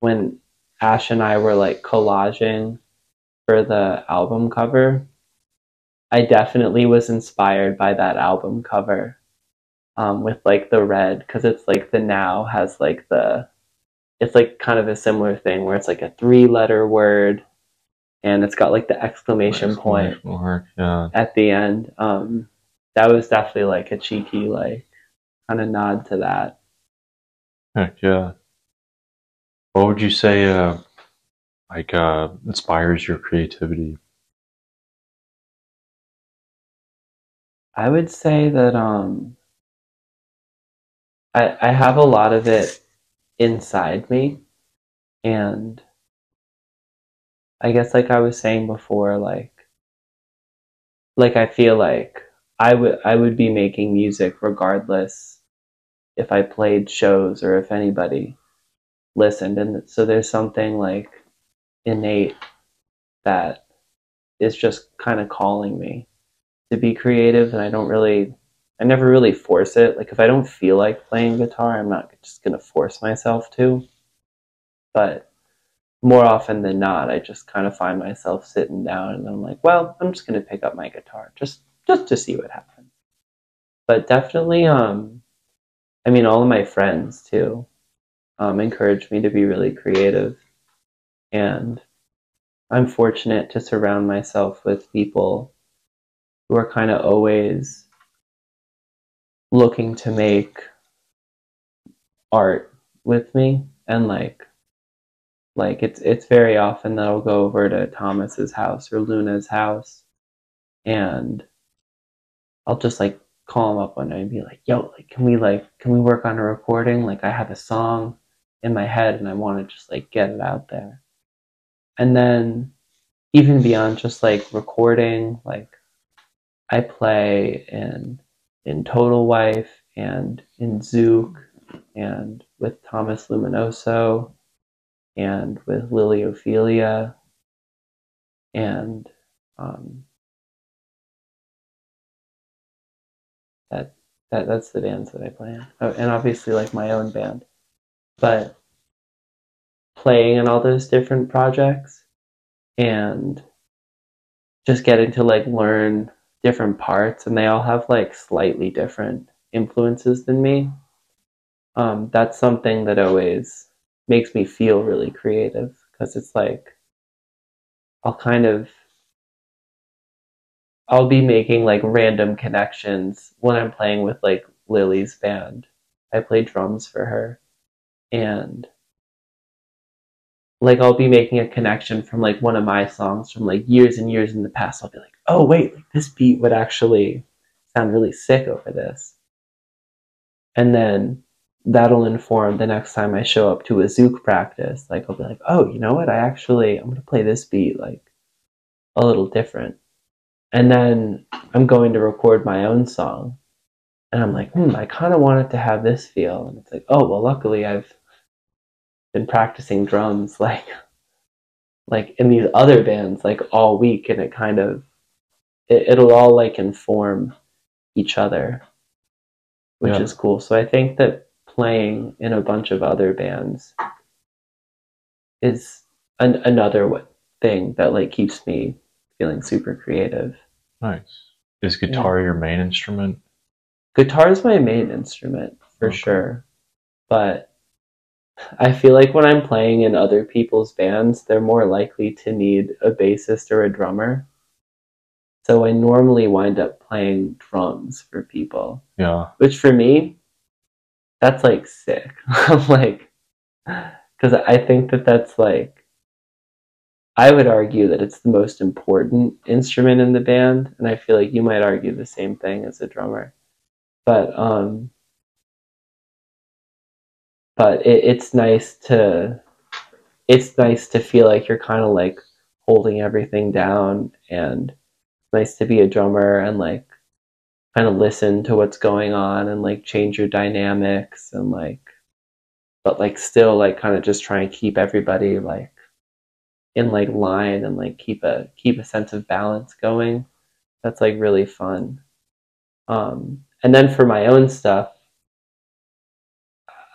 when Ash and I were like collaging for the album cover, I definitely was inspired by that album cover. Um, with like the red, because it's like the now has like the it's like kind of a similar thing where it's like a three letter word and it's got like the exclamation point mark, Yeah. at the end. Um, that was definitely like a cheeky, like kind of nod to that. Heck yeah. What would you say, uh, like, uh, inspires your creativity? I would say that um, I I have a lot of it inside me, and I guess like I was saying before, like like I feel like I would I would be making music regardless if I played shows or if anybody listened, and so there's something like innate that is just kind of calling me to be creative, and I don't really I never really force it. Like if I don't feel like playing guitar, I'm not just gonna force myself to. But more often than not, I just kind of find myself sitting down and I'm like, well, I'm just gonna pick up my guitar just just to see what happens. But definitely, um, I mean, all of my friends too, um, encourage me to be really creative, and I'm fortunate to surround myself with people who are kind of always looking to make art with me and like like it's it's very often that I'll go over to Thomas's house or Luna's house and I'll just like call him up one night and be like, yo, like can we like can we work on a recording? Like I have a song in my head and I want to just like get it out there. And then even beyond just like recording, like I play in in Total Wife and in Zook and with Thomas Luminoso and with Lily Ophelia and um, that that that's the bands that I play in. Oh, and obviously like my own band. But playing in all those different projects and just getting to like learn different parts and they all have like slightly different influences than me. Um, that's something that always makes me feel really creative because it's like I'll kind of I'll be making like random connections when I'm playing with like Lily's band. I play drums for her and like I'll be making a connection from like one of my songs from like years and years in the past. I'll be like, oh wait, like this beat would actually sound really sick over this. And then that'll inform the next time I show up to a Zook practice. Like I'll be like, oh, you know what? I actually I'm gonna play this beat like a little different. And then I'm going to record my own song. And I'm like, hmm, I kind of want it to have this feel. And it's like, oh, well, luckily I've been practicing drums like like in these other bands like all week and it kind of it, it'll all like inform each other which yeah. is cool so i think that playing in a bunch of other bands is an, another thing that like keeps me feeling super creative nice is guitar yeah. your main instrument guitar is my main instrument for okay. sure but I feel like when I'm playing in other people's bands, they're more likely to need a bassist or a drummer. So I normally wind up playing drums for people. Yeah. Which for me, that's like sick. I'm like, because I think that that's like, I would argue that it's the most important instrument in the band, and I feel like you might argue the same thing as a drummer. But um, but it, it's nice to it's nice to feel like you're kind of like holding everything down and it's nice to be a drummer and like kind of listen to what's going on and like change your dynamics and like but like still like kind of just try and keep everybody like in like line and like keep a keep a sense of balance going that's like really fun um and then for my own stuff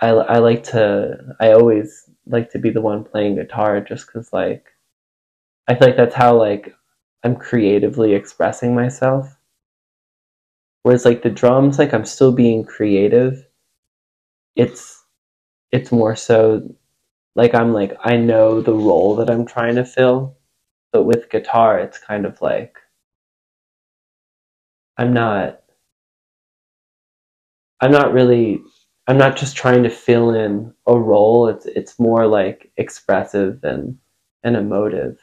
I, I like to I always like to be the one playing guitar just because like I feel like that's how like I'm creatively expressing myself. Whereas like the drums, like I'm still being creative. It's it's more so like I'm like I know the role that I'm trying to fill. But with guitar it's kind of like I'm not I'm not really I'm not just trying to fill in a role. It's it's more like expressive and and emotive.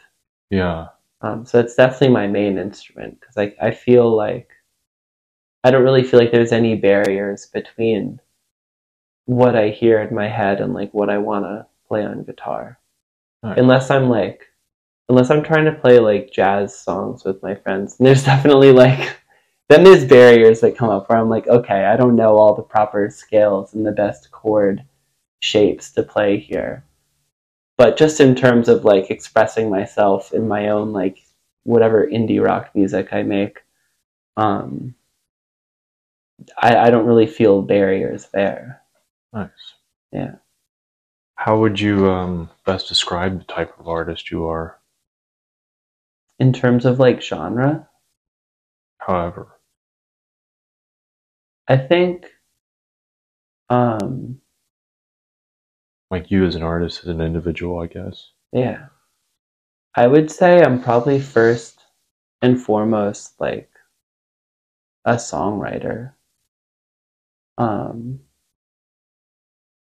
Yeah. Um, so it's definitely my main instrument because I I feel like I don't really feel like there's any barriers between what I hear in my head and like what I want to play on guitar. Right. Unless I'm like unless I'm trying to play like jazz songs with my friends. And there's definitely like then there's barriers that come up where I'm like, okay, I don't know all the proper scales and the best chord shapes to play here. But just in terms of like expressing myself in my own like whatever indie rock music I make, um, I, I don't really feel barriers there. Nice. Yeah. How would you um, best describe the type of artist you are? In terms of like genre, However, I think um like you as an artist, as an individual, I guess. yeah. I would say I'm probably first and foremost like a songwriter. Um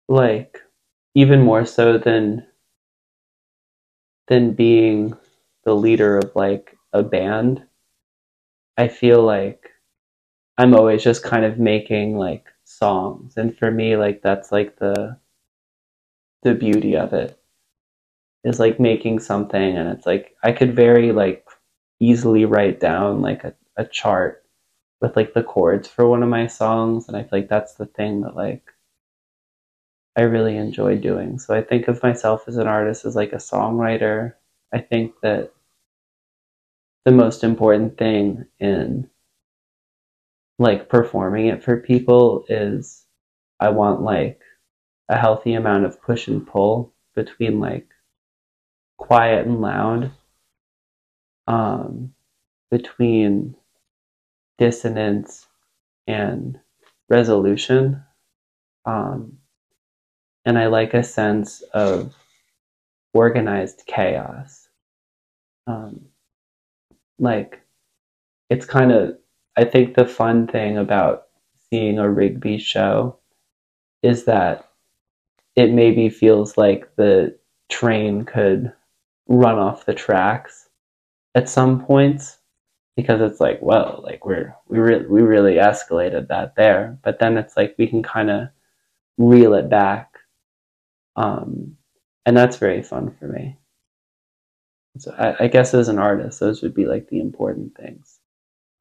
like even more so than than being the leader of like a band. I feel like I'm always just kind of making like songs and for me like that's like the the beauty of it is like making something and it's like I could very like easily write down like a, a chart with like the chords for one of my songs and I feel like that's the thing that like I really enjoy doing. So I think of myself as an artist as like a songwriter. I think that the most important thing in like performing it for people is I want like a healthy amount of push and pull between like quiet and loud um between dissonance and resolution um and I like a sense of organized chaos. Um, like, it's kind of, I think the fun thing about seeing a Rig B show is that it maybe feels like the train could run off the tracks at some points because it's like, well, like we're we re- we really escalated that there, but then it's like we can kind of reel it back um, and that's very fun for me. So I, I, guess as an artist, those would be like the important things.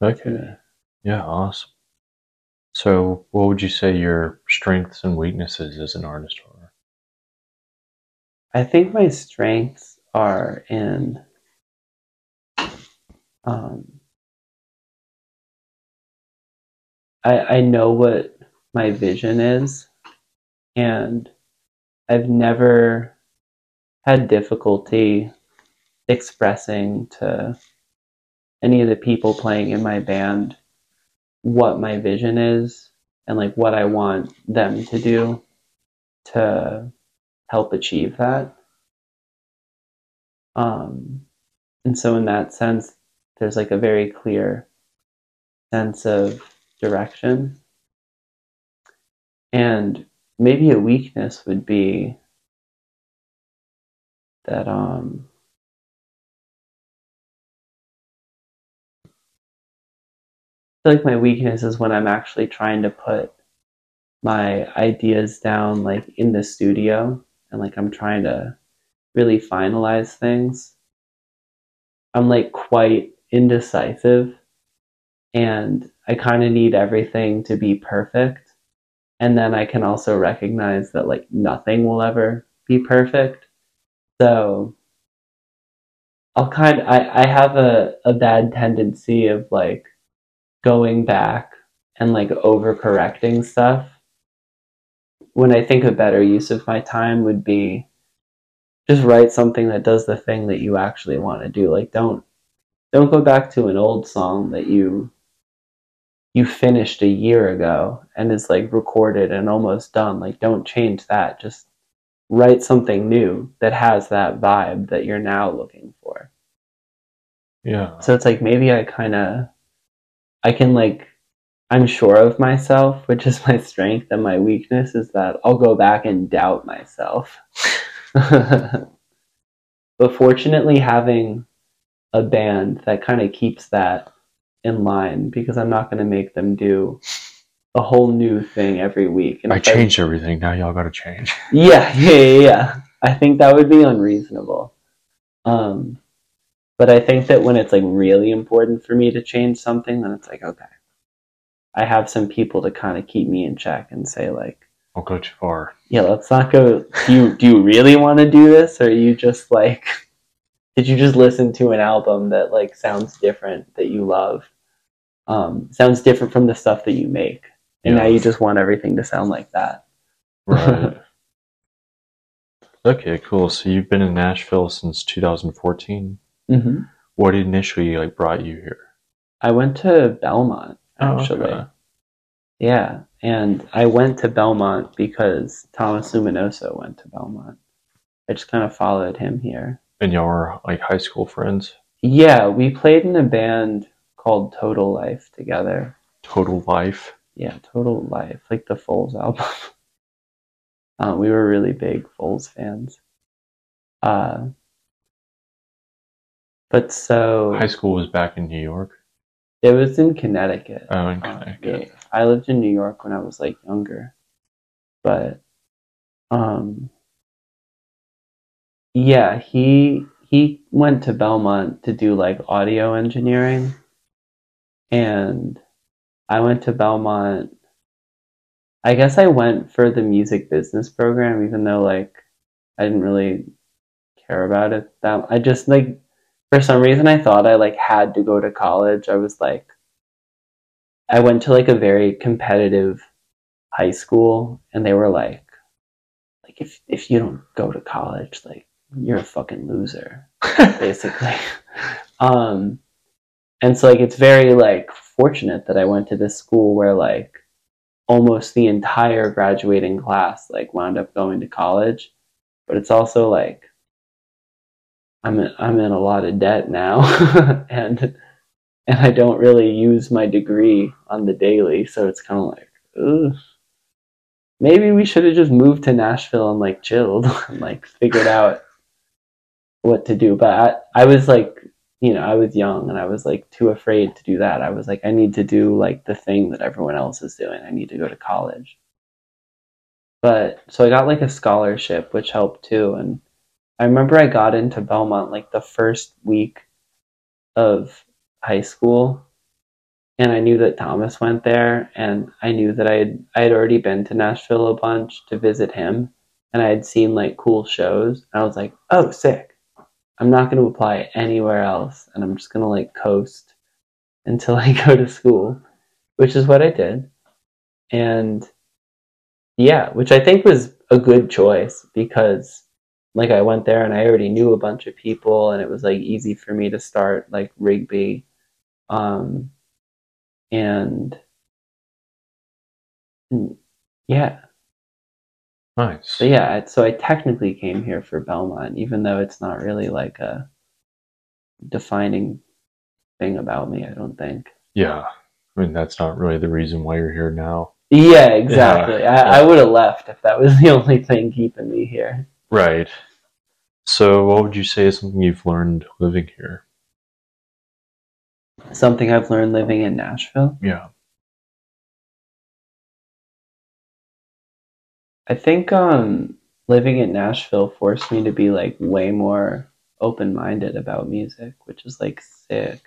Okay. Yeah, awesome. So, what would you say your strengths and weaknesses as an artist are? I think my strengths are in um, I, I know what my vision is, and I've never had difficulty expressing to any of the people playing in my band what my vision is and like what I want them to do to help achieve that. Um, and so, in that sense, there's like a very clear sense of direction. And maybe a weakness would be that um I feel like my weakness is when I'm actually trying to put my ideas down like in the studio and like I'm trying to really finalize things. I'm like quite indecisive and I kind of need everything to be perfect and then I can also recognize that like nothing will ever be perfect. So I'll kind of, I, I have a, a bad tendency of like going back and like overcorrecting stuff. When I think a better use of my time would be just write something that does the thing that you actually want to do. Like don't don't go back to an old song that you you finished a year ago and is like recorded and almost done. Like, don't change that. Just write something new that has that vibe that you're now looking for. Yeah. So it's like maybe I kind of, I can like, I'm sure of myself, which is my strength, and my weakness is that I'll go back and doubt myself. but fortunately, having a band that kind of keeps that in line because I'm not going to make them do a whole new thing every week. And I changed I, everything. Now y'all got to change. Yeah, yeah, yeah, yeah. I think that would be unreasonable. Um, but I think that when it's like really important for me to change something, then it's like okay, I have some people to kind of keep me in check and say like, "Don't go too far." Yeah, let's not go. Do you do you really want to do this, or are you just like? Did you just listen to an album that like sounds different that you love um, sounds different from the stuff that you make And now you just want everything to sound like that. Right. okay, cool. So you've been in Nashville since 2014. hmm What initially like brought you here? I went to Belmont Oh, actually. okay. Yeah, and I went to Belmont because Thomas Luminoso went to Belmont. I just kind of followed him here. And y'all were like high school friends? Yeah, we played in a band called Total Life together. Total life. Yeah, Total Life, like the Foals album. uh, we were really big Foals fans. Uh, but so High school was back in New York. it was in Connecticut. Oh, in Uh, Connecticut. yeah, I lived in New York when I was like younger, but um, yeah, he he went to Belmont to do like audio engineering, and I went to Belmont. I guess I went for the music business program, even though like I didn't really care about it. That I just like for some reason I thought I like had to go to college. I was like I went to like a very competitive high school and they were like like if if you don't go to college, like you're a fucking loser, basically. um and so like it's very like fortunate that I went to this school where like almost the entire graduating class like wound up going to college. But it's also like I'm in, I'm in a lot of debt now and and I don't really use my degree on the daily, so it's kind of like, ugh. Maybe we should have just moved to Nashville and like chilled and like figured out what to do. But I, I was like, you know, I was young and I was like too afraid to do that. I was like, I need to do like the thing that everyone else is doing. I need to go to college. But so I got like a scholarship, which helped too. And I remember I got into Belmont like the first week of high school and I knew that Thomas went there and I knew that I had I had already been to Nashville a bunch to visit him and I had seen like cool shows and I was like, "Oh, sick. I'm not going to apply anywhere else and I'm just going to like coast until I go to school." Which is what I did. And yeah, which I think was a good choice because like I went there and I already knew a bunch of people and it was like easy for me to start like Rig B um and yeah Nice. so yeah so I technically came here for Belmont even though it's not really like a defining thing about me I don't think Yeah. I mean, that's not really the reason why you're here now. yeah exactly Yeah, I, I would have left if that was the only thing keeping me here Right. So, what would you say is something you've learned living here? something I've learned living in Nashville Yeah. I think um, living in Nashville forced me to be like way more open minded about music, which is like sick.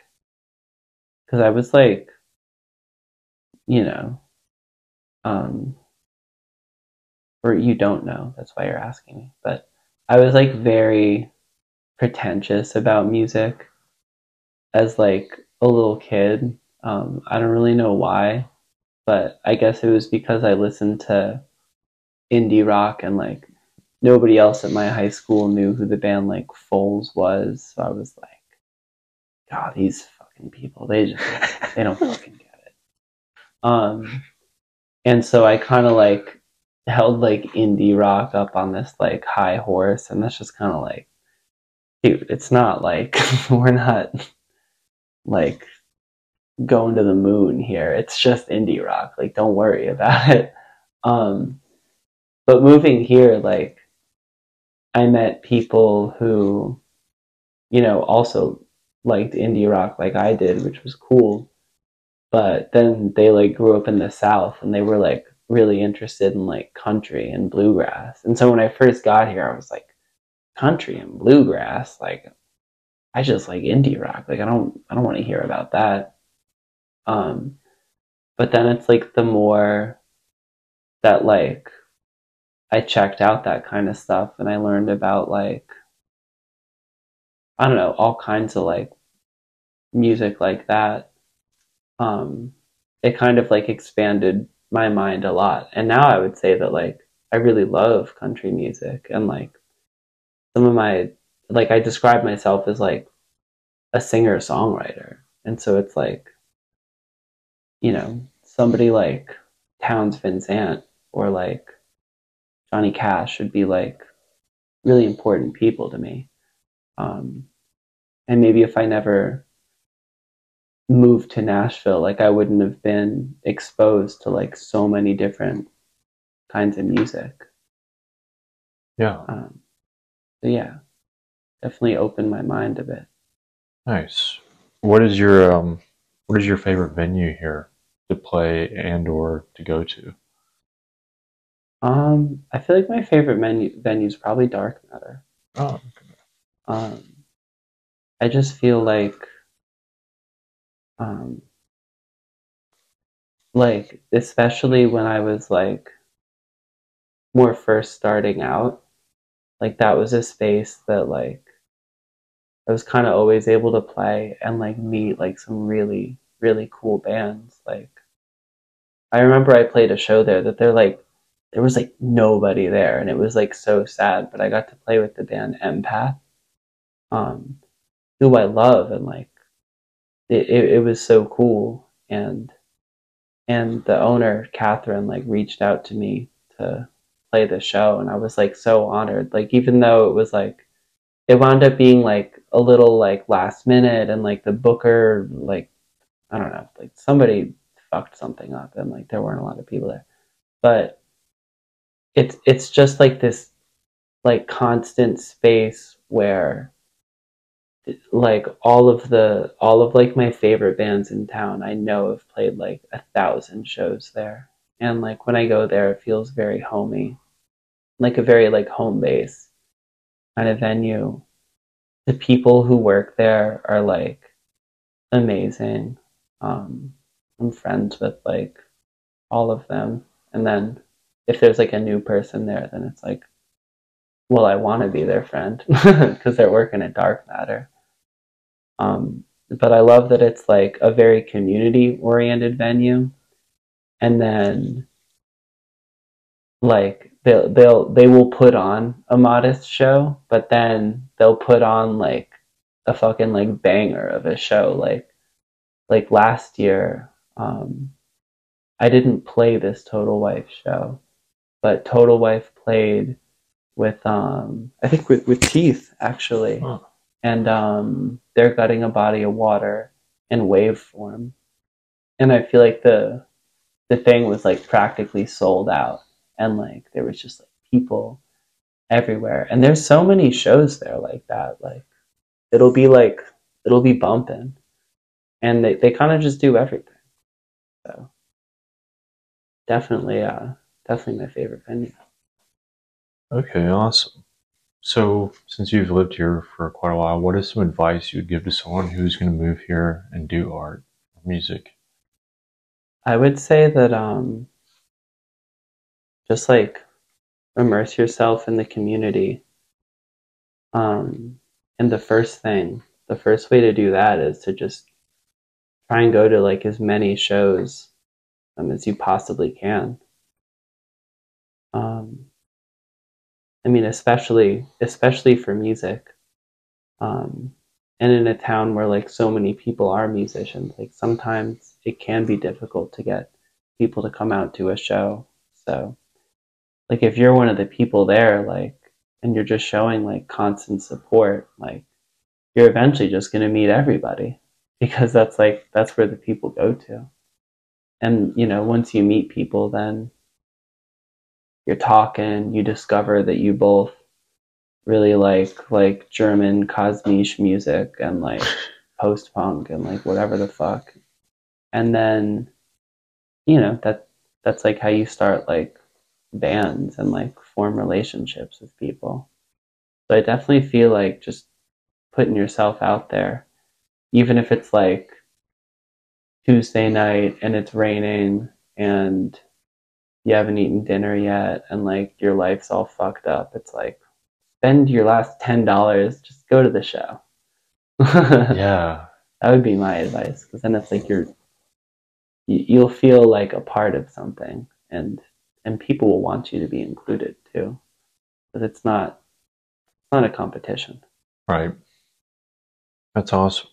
Because I was like, you know, um, or you don't know, that's why you're asking me, but I was like very pretentious about music as like a little kid. Um, I don't really know why, but I guess it was because I listened to indie rock and like nobody else at my high school knew who the band like Foals was. So I was like, God, these fucking people, they just they don't fucking get it. Um and so I kinda like held like indie rock up on this like high horse and that's just kinda like dude, it's not like we're not like going to the moon here. It's just indie rock. Like don't worry about it. Um but moving here like i met people who you know also liked indie rock like i did which was cool. But then they like grew up in the south and they were like really interested in like country and bluegrass. And so when i first got here i was like country and bluegrass like i just like indie rock. Like i don't i don't want to hear about that. Um but then it's like the more that like I checked out that kind of stuff and I learned about like I don't know, all kinds of like music like that. Um it kind of like expanded my mind a lot. And now I would say that like I really love country music and like some of my like I describe myself as like a singer songwriter. And so it's like you know, somebody like Townes Van Zandt or like Johnny Cash would be like really important people to me. Um, and maybe if I never moved to Nashville, like I wouldn't have been exposed to like so many different kinds of music. Yeah. Um, so yeah, definitely opened my mind a bit. Nice. What is your um what is your favorite venue here to play and or to go to? Um, I feel like my favorite menu venue is probably Dark Matter. Oh, okay. Um, I just feel like, um, like especially when I was like more first starting out, like that was a space that like I was kind of always able to play and like meet like some really really cool bands. Like I remember I played a show there that they're like there was like nobody there and it was like so sad, but I got to play with the band Empath. Um who I love and like it, it, it was so cool and and the owner Catherine like reached out to me to play the show and I was like so honored like even though it was like it wound up being like a little like last minute and like the booker like I don't know like somebody fucked something up and like there weren't a lot of people there but it's it's just like this like constant space where like all of the all of like my favorite bands in town I know have played like a thousand shows there. And like when I go there it feels very homey. Like a very like home base kind of venue. The people who work there are like amazing. Um I'm friends with like all of them. And then if there's like a new person there then it's like well I want to be their friend because they're working at Drkmttr um, but I love that it's like a very community oriented venue. And then like they'll they'll they will put on a modest show, but then they'll put on like a fucking like banger of a show. Like like last year, um, I didn't play this Total Wife show, but Total Wife played with um I think with with Teeth actually. And um they're gutting a body of water in wave form. And I feel like the the thing was like practically sold out and like there was just like people everywhere. And there's so many shows there like that. Like it'll be like it'll be bumping. And they, they kind of just do everything. So definitely uh definitely my favorite venue. Okay, awesome. So, since you've lived here for quite a while, what is some advice you would give to someone who's going to move here and do art or music? I would say that um, just like immerse yourself in the community. Um, and the first thing, the first way to do that is to just try and go to like as many shows um, as you possibly can. Um, I mean, especially especially for music, um, and in a town where like so many people are musicians, like sometimes it can be difficult to get people to come out to a show. So, like if you're one of the people there, like, and you're just showing like constant support, like, you're eventually just gonna meet everybody because that's like that's where the people go to. And you know, once you meet people, then you're talking, you discover that you both really like like German Kosmische music and like post punk and like whatever the fuck. And then you know, that that's like how you start like bands and like form relationships with people. So I definitely feel like just putting yourself out there, even if it's like Tuesday night and it's raining and you haven't eaten dinner yet and like your life's all fucked up. It's like spend your last ten dollars, just go to the show. Yeah. That would be my advice because then it's like you're you, you'll feel like a part of something and and people will want you to be included too but it's not it's not a competition Right. That's awesome.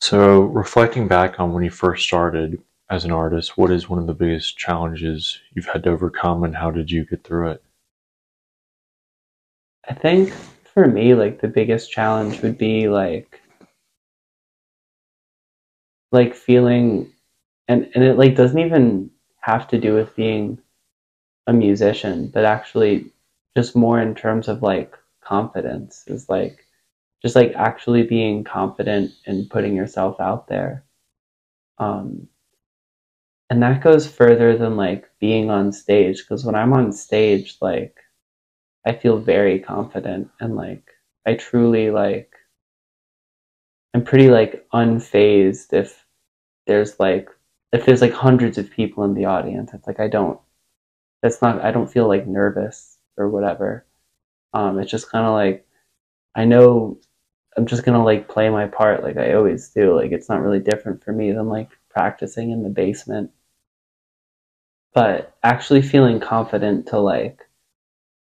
So, reflecting back on when you first started as an artist, what is one of the biggest challenges you've had to overcome and how did you get through it? i think for me like the biggest challenge would be like like feeling and and it like doesn't even have to do with being a musician but actually just more in terms of like confidence is like just like actually being confident and putting yourself out there um and that goes further than like being on stage because when i'm on stage like i feel very confident and like i truly like i'm pretty like unfazed if there's like if there's like hundreds of people in the audience. It's like i don't that's not i don't feel like nervous or whatever. Um it's just kind of like i know i'm just gonna like play my part like i always do. Like it's not really different for me than like practicing in the basement but actually feeling confident to like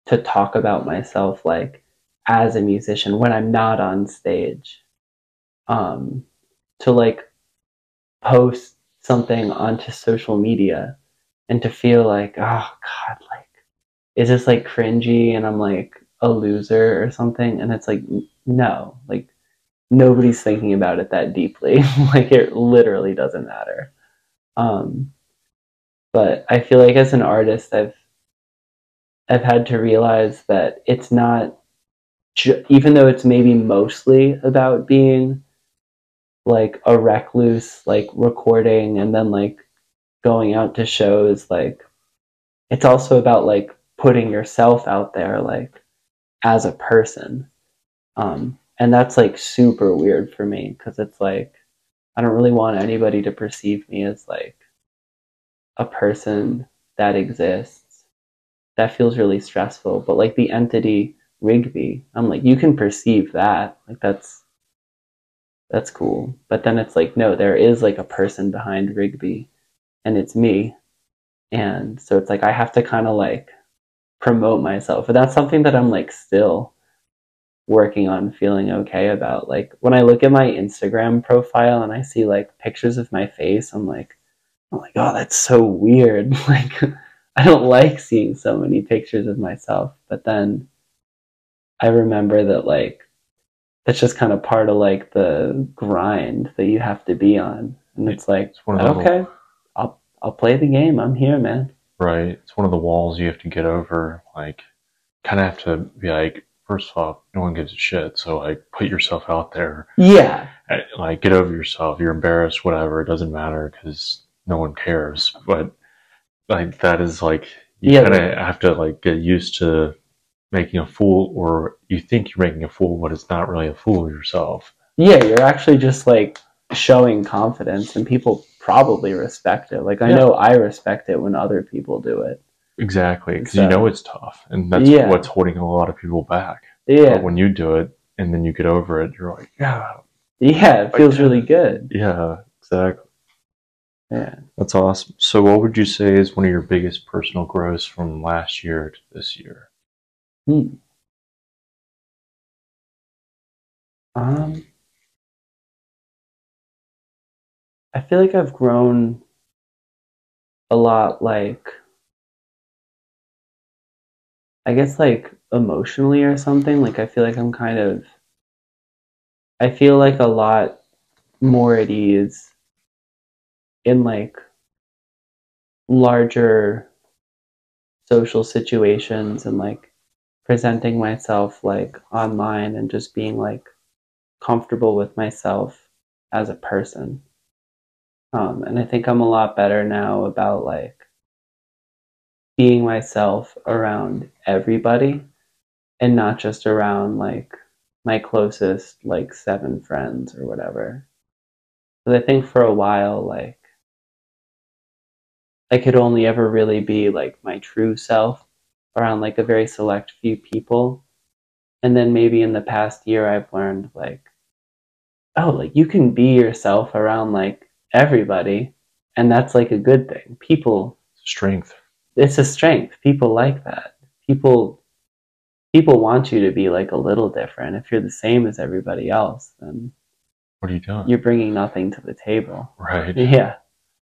to talk about myself like as a musician when i'm not on stage. Um to like post something onto social media and to feel like oh god like is this like cringy and i'm like a loser or something? And it's like no like nobody's thinking about it that deeply. Like it literally doesn't matter. Um but i feel like as an artist i've i've had to realize that it's not ju- even though it's maybe mostly about being like a recluse like recording and then like going out to shows like it's also about like putting yourself out there like as a person. Um and that's like super weird for me because it's like i don't really want anybody to perceive me as like a person that exists that feels really stressful but like the entity Rig B i'm like you can perceive that. Like that's that's cool. But then it's like no there is like a person behind Rig B and it's me. And so it's like i have to kind of like promote myself. And that's something that i'm like still working on feeling okay about. Like when i look at my instagram profile and i see like pictures of my face i'm like i'm like oh that's so weird like i don't like seeing so many pictures of myself but then i remember that like that's just kind of part of like the grind that you have to be on and it's like It's one of those okay i'll i'll play the game i'm here man Right. It's one of the walls you have to get over. Like, kind of have to be like, first off, no one gives a shit. So, like, put yourself out there. yeah Eh, Like, get over yourself. You're embarrassed, whatever. It doesn't matter because no one cares. But, like, that is like, you Yeah. kind of have to, like, get used to making a fool, or you think you're making a fool, but it's not really a fool of yourself. yeah you're actually just like showing confidence and people probably respect it like i Yeah. know i respect it when other people do it Exactly. Because So- you know it's tough. And that's Yeah. what's holding a lot of people back. yeah But when you do it and then you get over it, you're like, yeah, yeah it feels really good yeah, exactly. Yeah That's awesome. So, what would you say is one of your biggest personal growths from last year to this year? Hmm. um i feel like i've grown a lot like i guess like emotionally or something like i feel like i'm kind of i feel like a lot more at ease in like larger social situations and like presenting myself like online and just being like comfortable with myself as a person. Um, and i think i'm a lot better now about like being myself around everybody and not just around like my closest like seven friends or whatever. But i think for a while like i could only ever really be like my true self around like a very select few people and then maybe in the past year i've learned like oh like you can be yourself around like everybody and that's like a good thing. People, Strength. it's a strength. People like that. People, people want you to be like a little different. If you're the same as everybody else, then What are you doing? you're bringing nothing to the table. right. Yeah,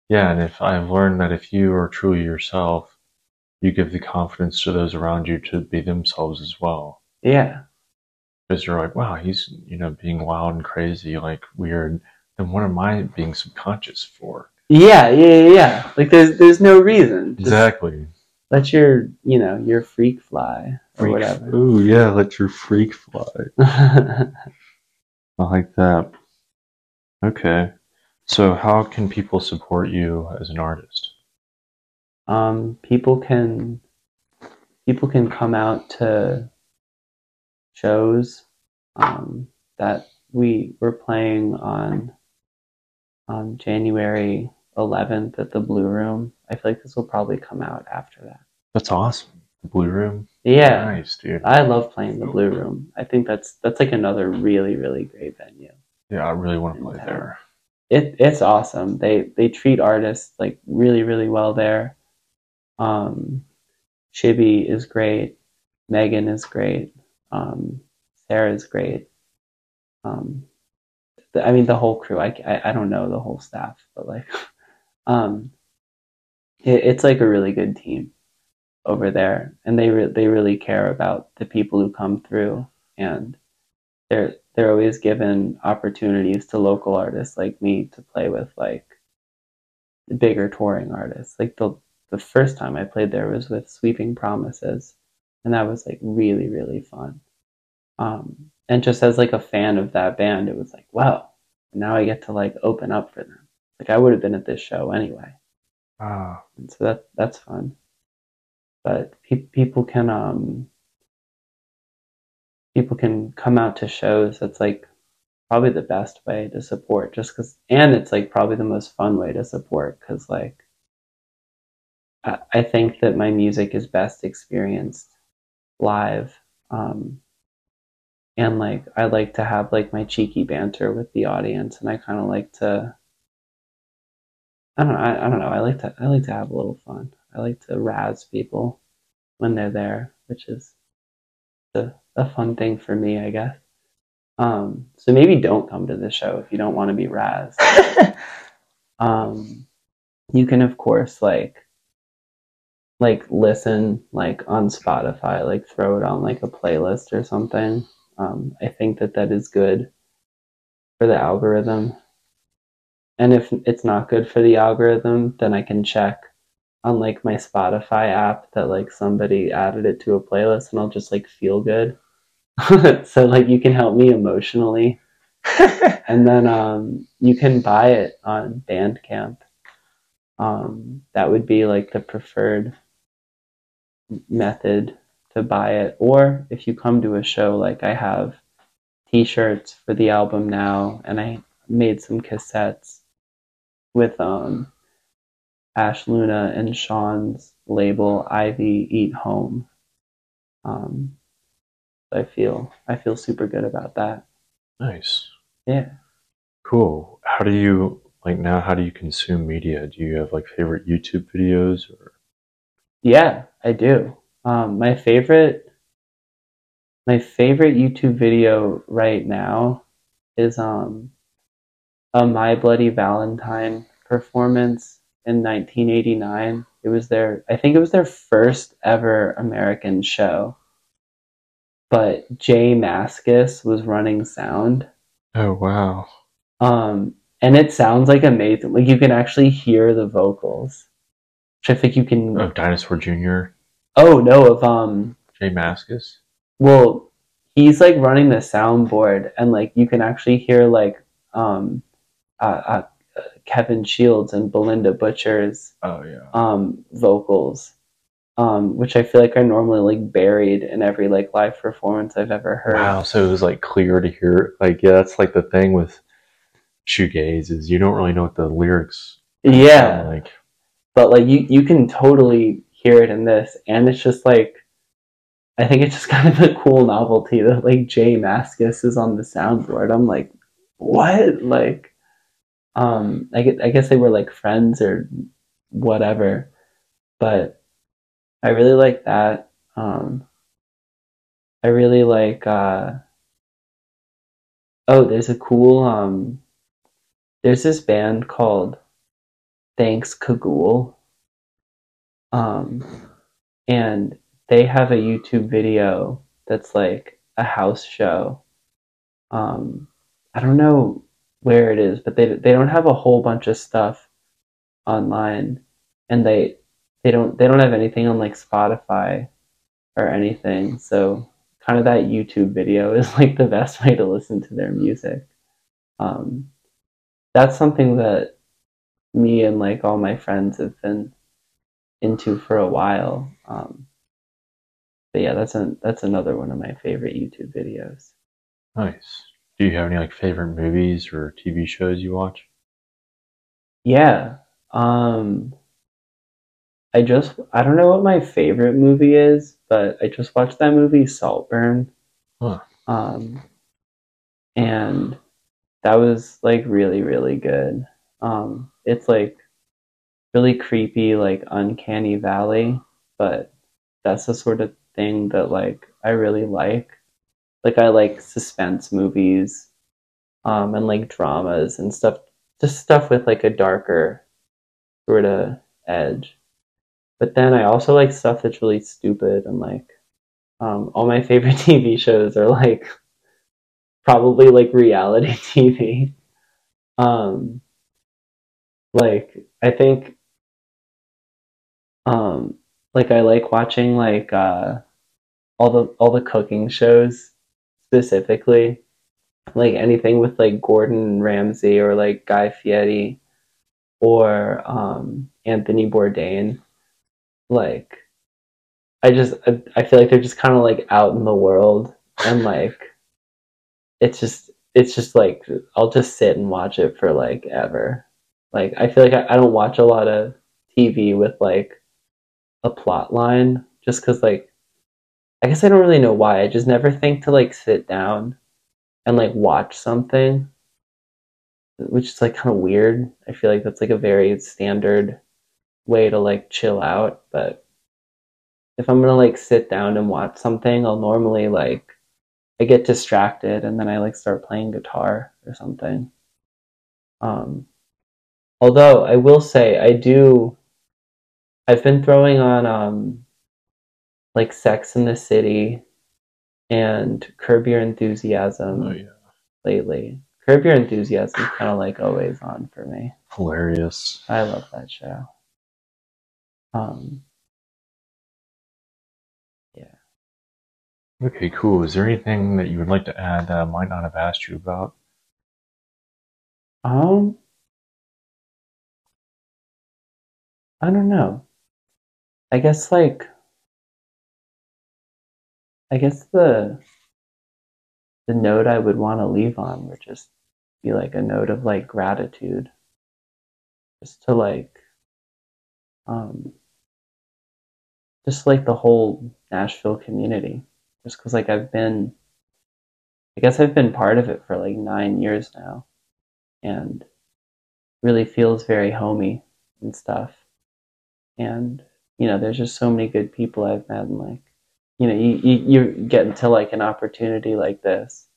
Yeah, and if I've learned that if you are truly yourself, you give the confidence to those around you to be themselves as well. yeah, Because you're like, wow, he's you know being wild and crazy, like weird. Then what am I being subconscious for? yeah, yeah, yeah. yeah. Like there's there's no reason. Just Exactly. let your you know your freak fly or Freak- whatever. Ooh, yeah, let your freak fly. I like that. Okay. So how can people support you as an artist? um, people can people can come out to shows um, that we were playing on on January 11th at the Blue Room. I feel like this will probably come out after that. That's awesome. The Blue Room. Yeah, Nice, dude. I love playing the Blue Room. I think that's that's like another really really great venue. Yeah, I really want to play town. there. It it's awesome. They they treat artists like really really well there. Um, Chibi is great. Megan is great. Um, Sarah is great. Um, I mean the whole crew. I, I I don't know the whole staff, but like, um, it, it's like a really good team over there, and they re- they really care about the people who come through, and they're they're always given opportunities to local artists like me to play with like the bigger touring artists. Like the the first time I played there was with Sweeping Promises, and that was like really really fun. Um, and just as like a fan of that band, it was like wow, now I get to like open up for them. Like I would have been at this show anyway Ah, and so that that's fun. But pe- people can um people can come out to shows. That's like probably the best way to support, just because, and it's like probably the most fun way to support because like I, I think that my music is best experienced live. Um, and like I like to have like my cheeky banter with the audience, and I kind of like to I don't know. I, I don't know. I like to I like to have a little fun. I like to razz people when they're there, which is a, a fun thing for me, I guess. Um, so maybe don't come to the show if you don't want to be razzed. Um, you can of course like like listen like on Spotify, like throw it on like a playlist or something. Um, I think that that is good for the algorithm. And if it's not good for the algorithm, then I can check on like my Spotify app that like somebody added it to a playlist and I'll just like feel good. so like you can help me emotionally. And then um you can buy it on Bandcamp. Um that would be like the preferred method to buy it. Or if you come to a show like I have t-shirts for the album now and I made some cassettes with um Ash Luna and Sean's label Ivy Eat Home. Um, I feel I feel super good about that. nice. Yeah. Cool. How do you like now? How do you consume media? Do you have like favorite YouTube videos or? Yeah, I do. Um, my favorite my favorite YouTube video right now is um a My Bloody Valentine performance in 1989. It was their I think it was their first ever American show. But J Mascis was running sound. Oh wow. Um and it sounds like amazing. Like you can actually hear the vocals. Which I think you can Of Dinosaur Jr. Oh no, of um J Mascis. Well, he's like running the soundboard, and like you can actually hear like um, uh, uh, Kevin Shields and Bilinda Butcher's Oh yeah. um, vocals, um, which I feel like are normally like buried in every like live performance I've ever heard. Wow. So it was like clear to hear. Like yeah, that's like the thing with shoegaze is you don't really know what the lyrics. Yeah, like. but like you you can totally hear it in this, and it's just like. I think it's just kind of a cool novelty that like J Mascis is on the soundboard. I'm like, what? Like, Um, I guess, I guess they were like friends or whatever, but I really like that. Um, I really like. Uh, oh, there's a cool. Um, there's this band called Thanks Cagoule. Um, and they have a YouTube video that's like a house show. Um, I don't know where it is, but they they don't have a whole bunch of stuff online, and they they don't they don't have anything on like Spotify or anything. So kind of that YouTube video is like the best way to listen to their music. Um, that's something that me and like all my friends have been into for a while. Um, but yeah, that's an that's another one of my favorite YouTube videos. Nice. Do you have any like favorite movies or TV shows you watch? Yeah. Um I just I don't know what my favorite movie is, but I just watched that movie Saltburn. Huh. Um and that was like really really good. Um it's like really creepy like uncanny valley, but that's the sort of thing that like I really like. Like I like suspense movies, um, and like dramas and stuff. Just stuff with like a darker sort of edge. But then I also like stuff that's really stupid and like um, all my favorite TV shows are like probably like reality TV. Um, like I think um, like I like watching like uh, all the all the cooking shows specifically, like anything with like Gordon Ramsay or like Guy Fieri or um, Anthony Bourdain. Like, I just I, I feel like they're just kind of like out in the world and like it's just it's just like I'll just sit and watch it for like ever. Like I feel like I, I don't watch a lot of TV with like a plot line just because like I guess I don't really know why. I just never think to like sit down and like watch something, which is like kind of weird. I feel like that's like a very standard way to like chill out. But if I'm gonna like sit down and watch something, I'll normally like I get distracted and then I like start playing guitar or something. Um, although I will say I do I've been throwing on um like Sex in the City and Curb Your Enthusiasm Oh yeah. lately. Curb Your Enthusiasm is kind of like always on for me. Hilarious. I love that show. Um, yeah. Okay, cool. Is there anything that you would like to add that I might not have asked you about? Um, I don't know. I guess like I guess the the note I would want to leave on would just be like a note of like gratitude. Just to like um just like the whole Nashville community. Just cuz like I've been I guess I've been part of it for like 9 years now and really feels very homey and stuff. And you know, there's just so many good people I've met and like you know, you, you, you get into like an opportunity like this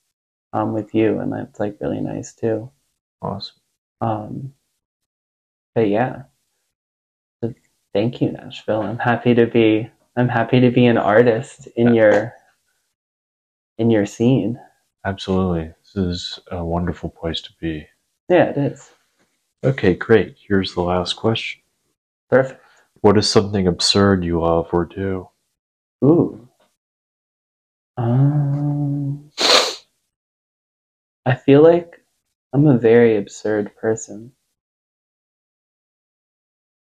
um, with you, and that's like really nice too. Awesome. Um, but yeah, thank you, Nashville. I'm happy to be. I'm happy to be an artist in your in your scene. Absolutely. This is a wonderful place to be. Yeah, it is Okay, great. Here's the last question. perfect. What is something absurd you love or do? Ooh. Um, I feel like I'm a very absurd person.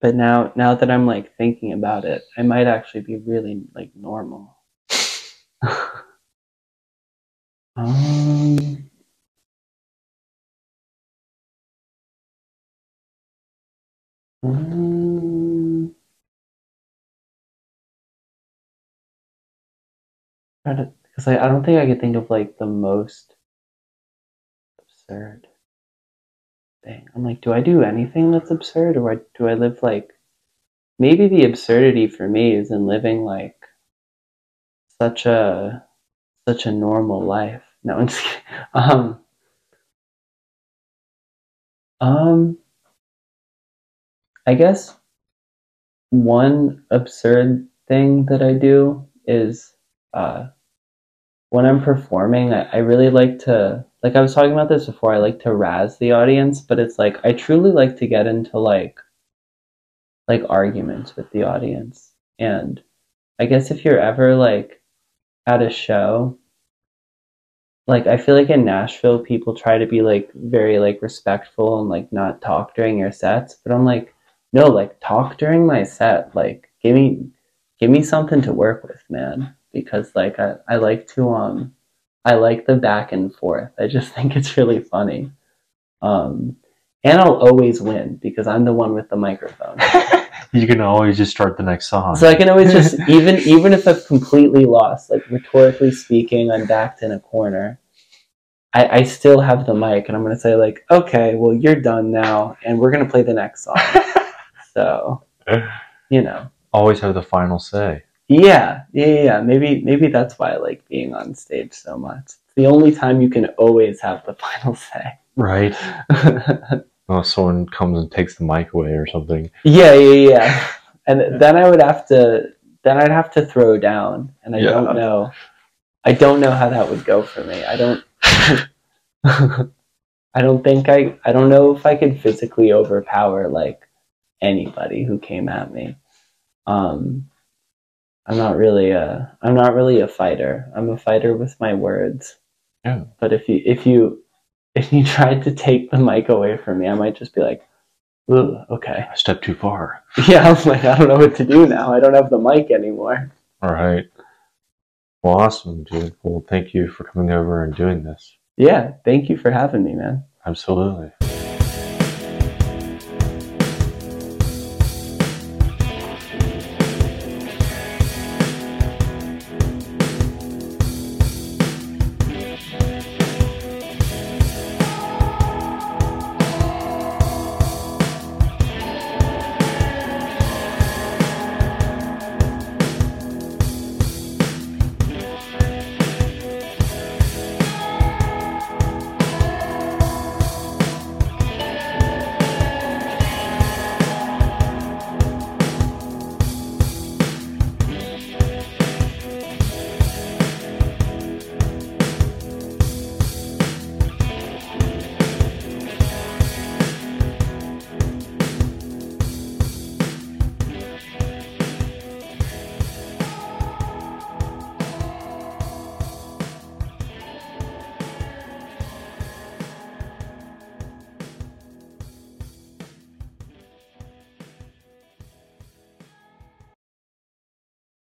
But now now that I'm like thinking about it, I might actually be really like normal. um. Mm, because I, I don't think I could think of like the most absurd thing. I'm like, do I do anything that's absurd, or do I live like? Maybe the absurdity for me is in living like such a such a normal life. No, I'm. Um, um, I guess one absurd thing that I do is uh, when I'm performing, I, I really like to, like I was talking about this before, I like to razz the audience, but it's like I truly like to get into like like arguments with the audience. And I guess if you're ever like at a show, like I feel like in Nashville people try to be like very like respectful and like not talk during your sets, but I'm like no, like talk during my set. Like give me give me something to work with, man. Because like I, I like to um I like the back and forth. I just think it's really funny. Um and I'll always win because I'm the one with the microphone. you can always just start the next song. So I can always just even even if I've completely lost, like rhetorically speaking, I'm backed in a corner. I, I still have the mic and I'm gonna say like, okay, well you're done now and we're gonna play the next song. So, you know. Always have the final say. Yeah, yeah, yeah. Maybe, maybe that's why I like being on stage so much. It's the only time you can always have the final say. Right. well, someone comes and takes the mic away or something. Yeah, yeah, yeah. And then I would have to, then I'd have to throw down, and I yeah. don't know. I don't know how that would go for me. I don't. I don't think I. I don't know if I could physically overpower like anybody who came at me. Um, I'm not really a I'm not really a fighter. I'm a fighter with my words. Yeah. But if you if you if you tried to take the mic away from me, I might just be like, Ooh, okay. A step too far. Yeah, I'm like, I don't know what to do now. I don't have the mic anymore. All right. Well, awesome, dude. Well, thank you for coming over and doing this. Yeah, thank you for having me, man. Absolutely.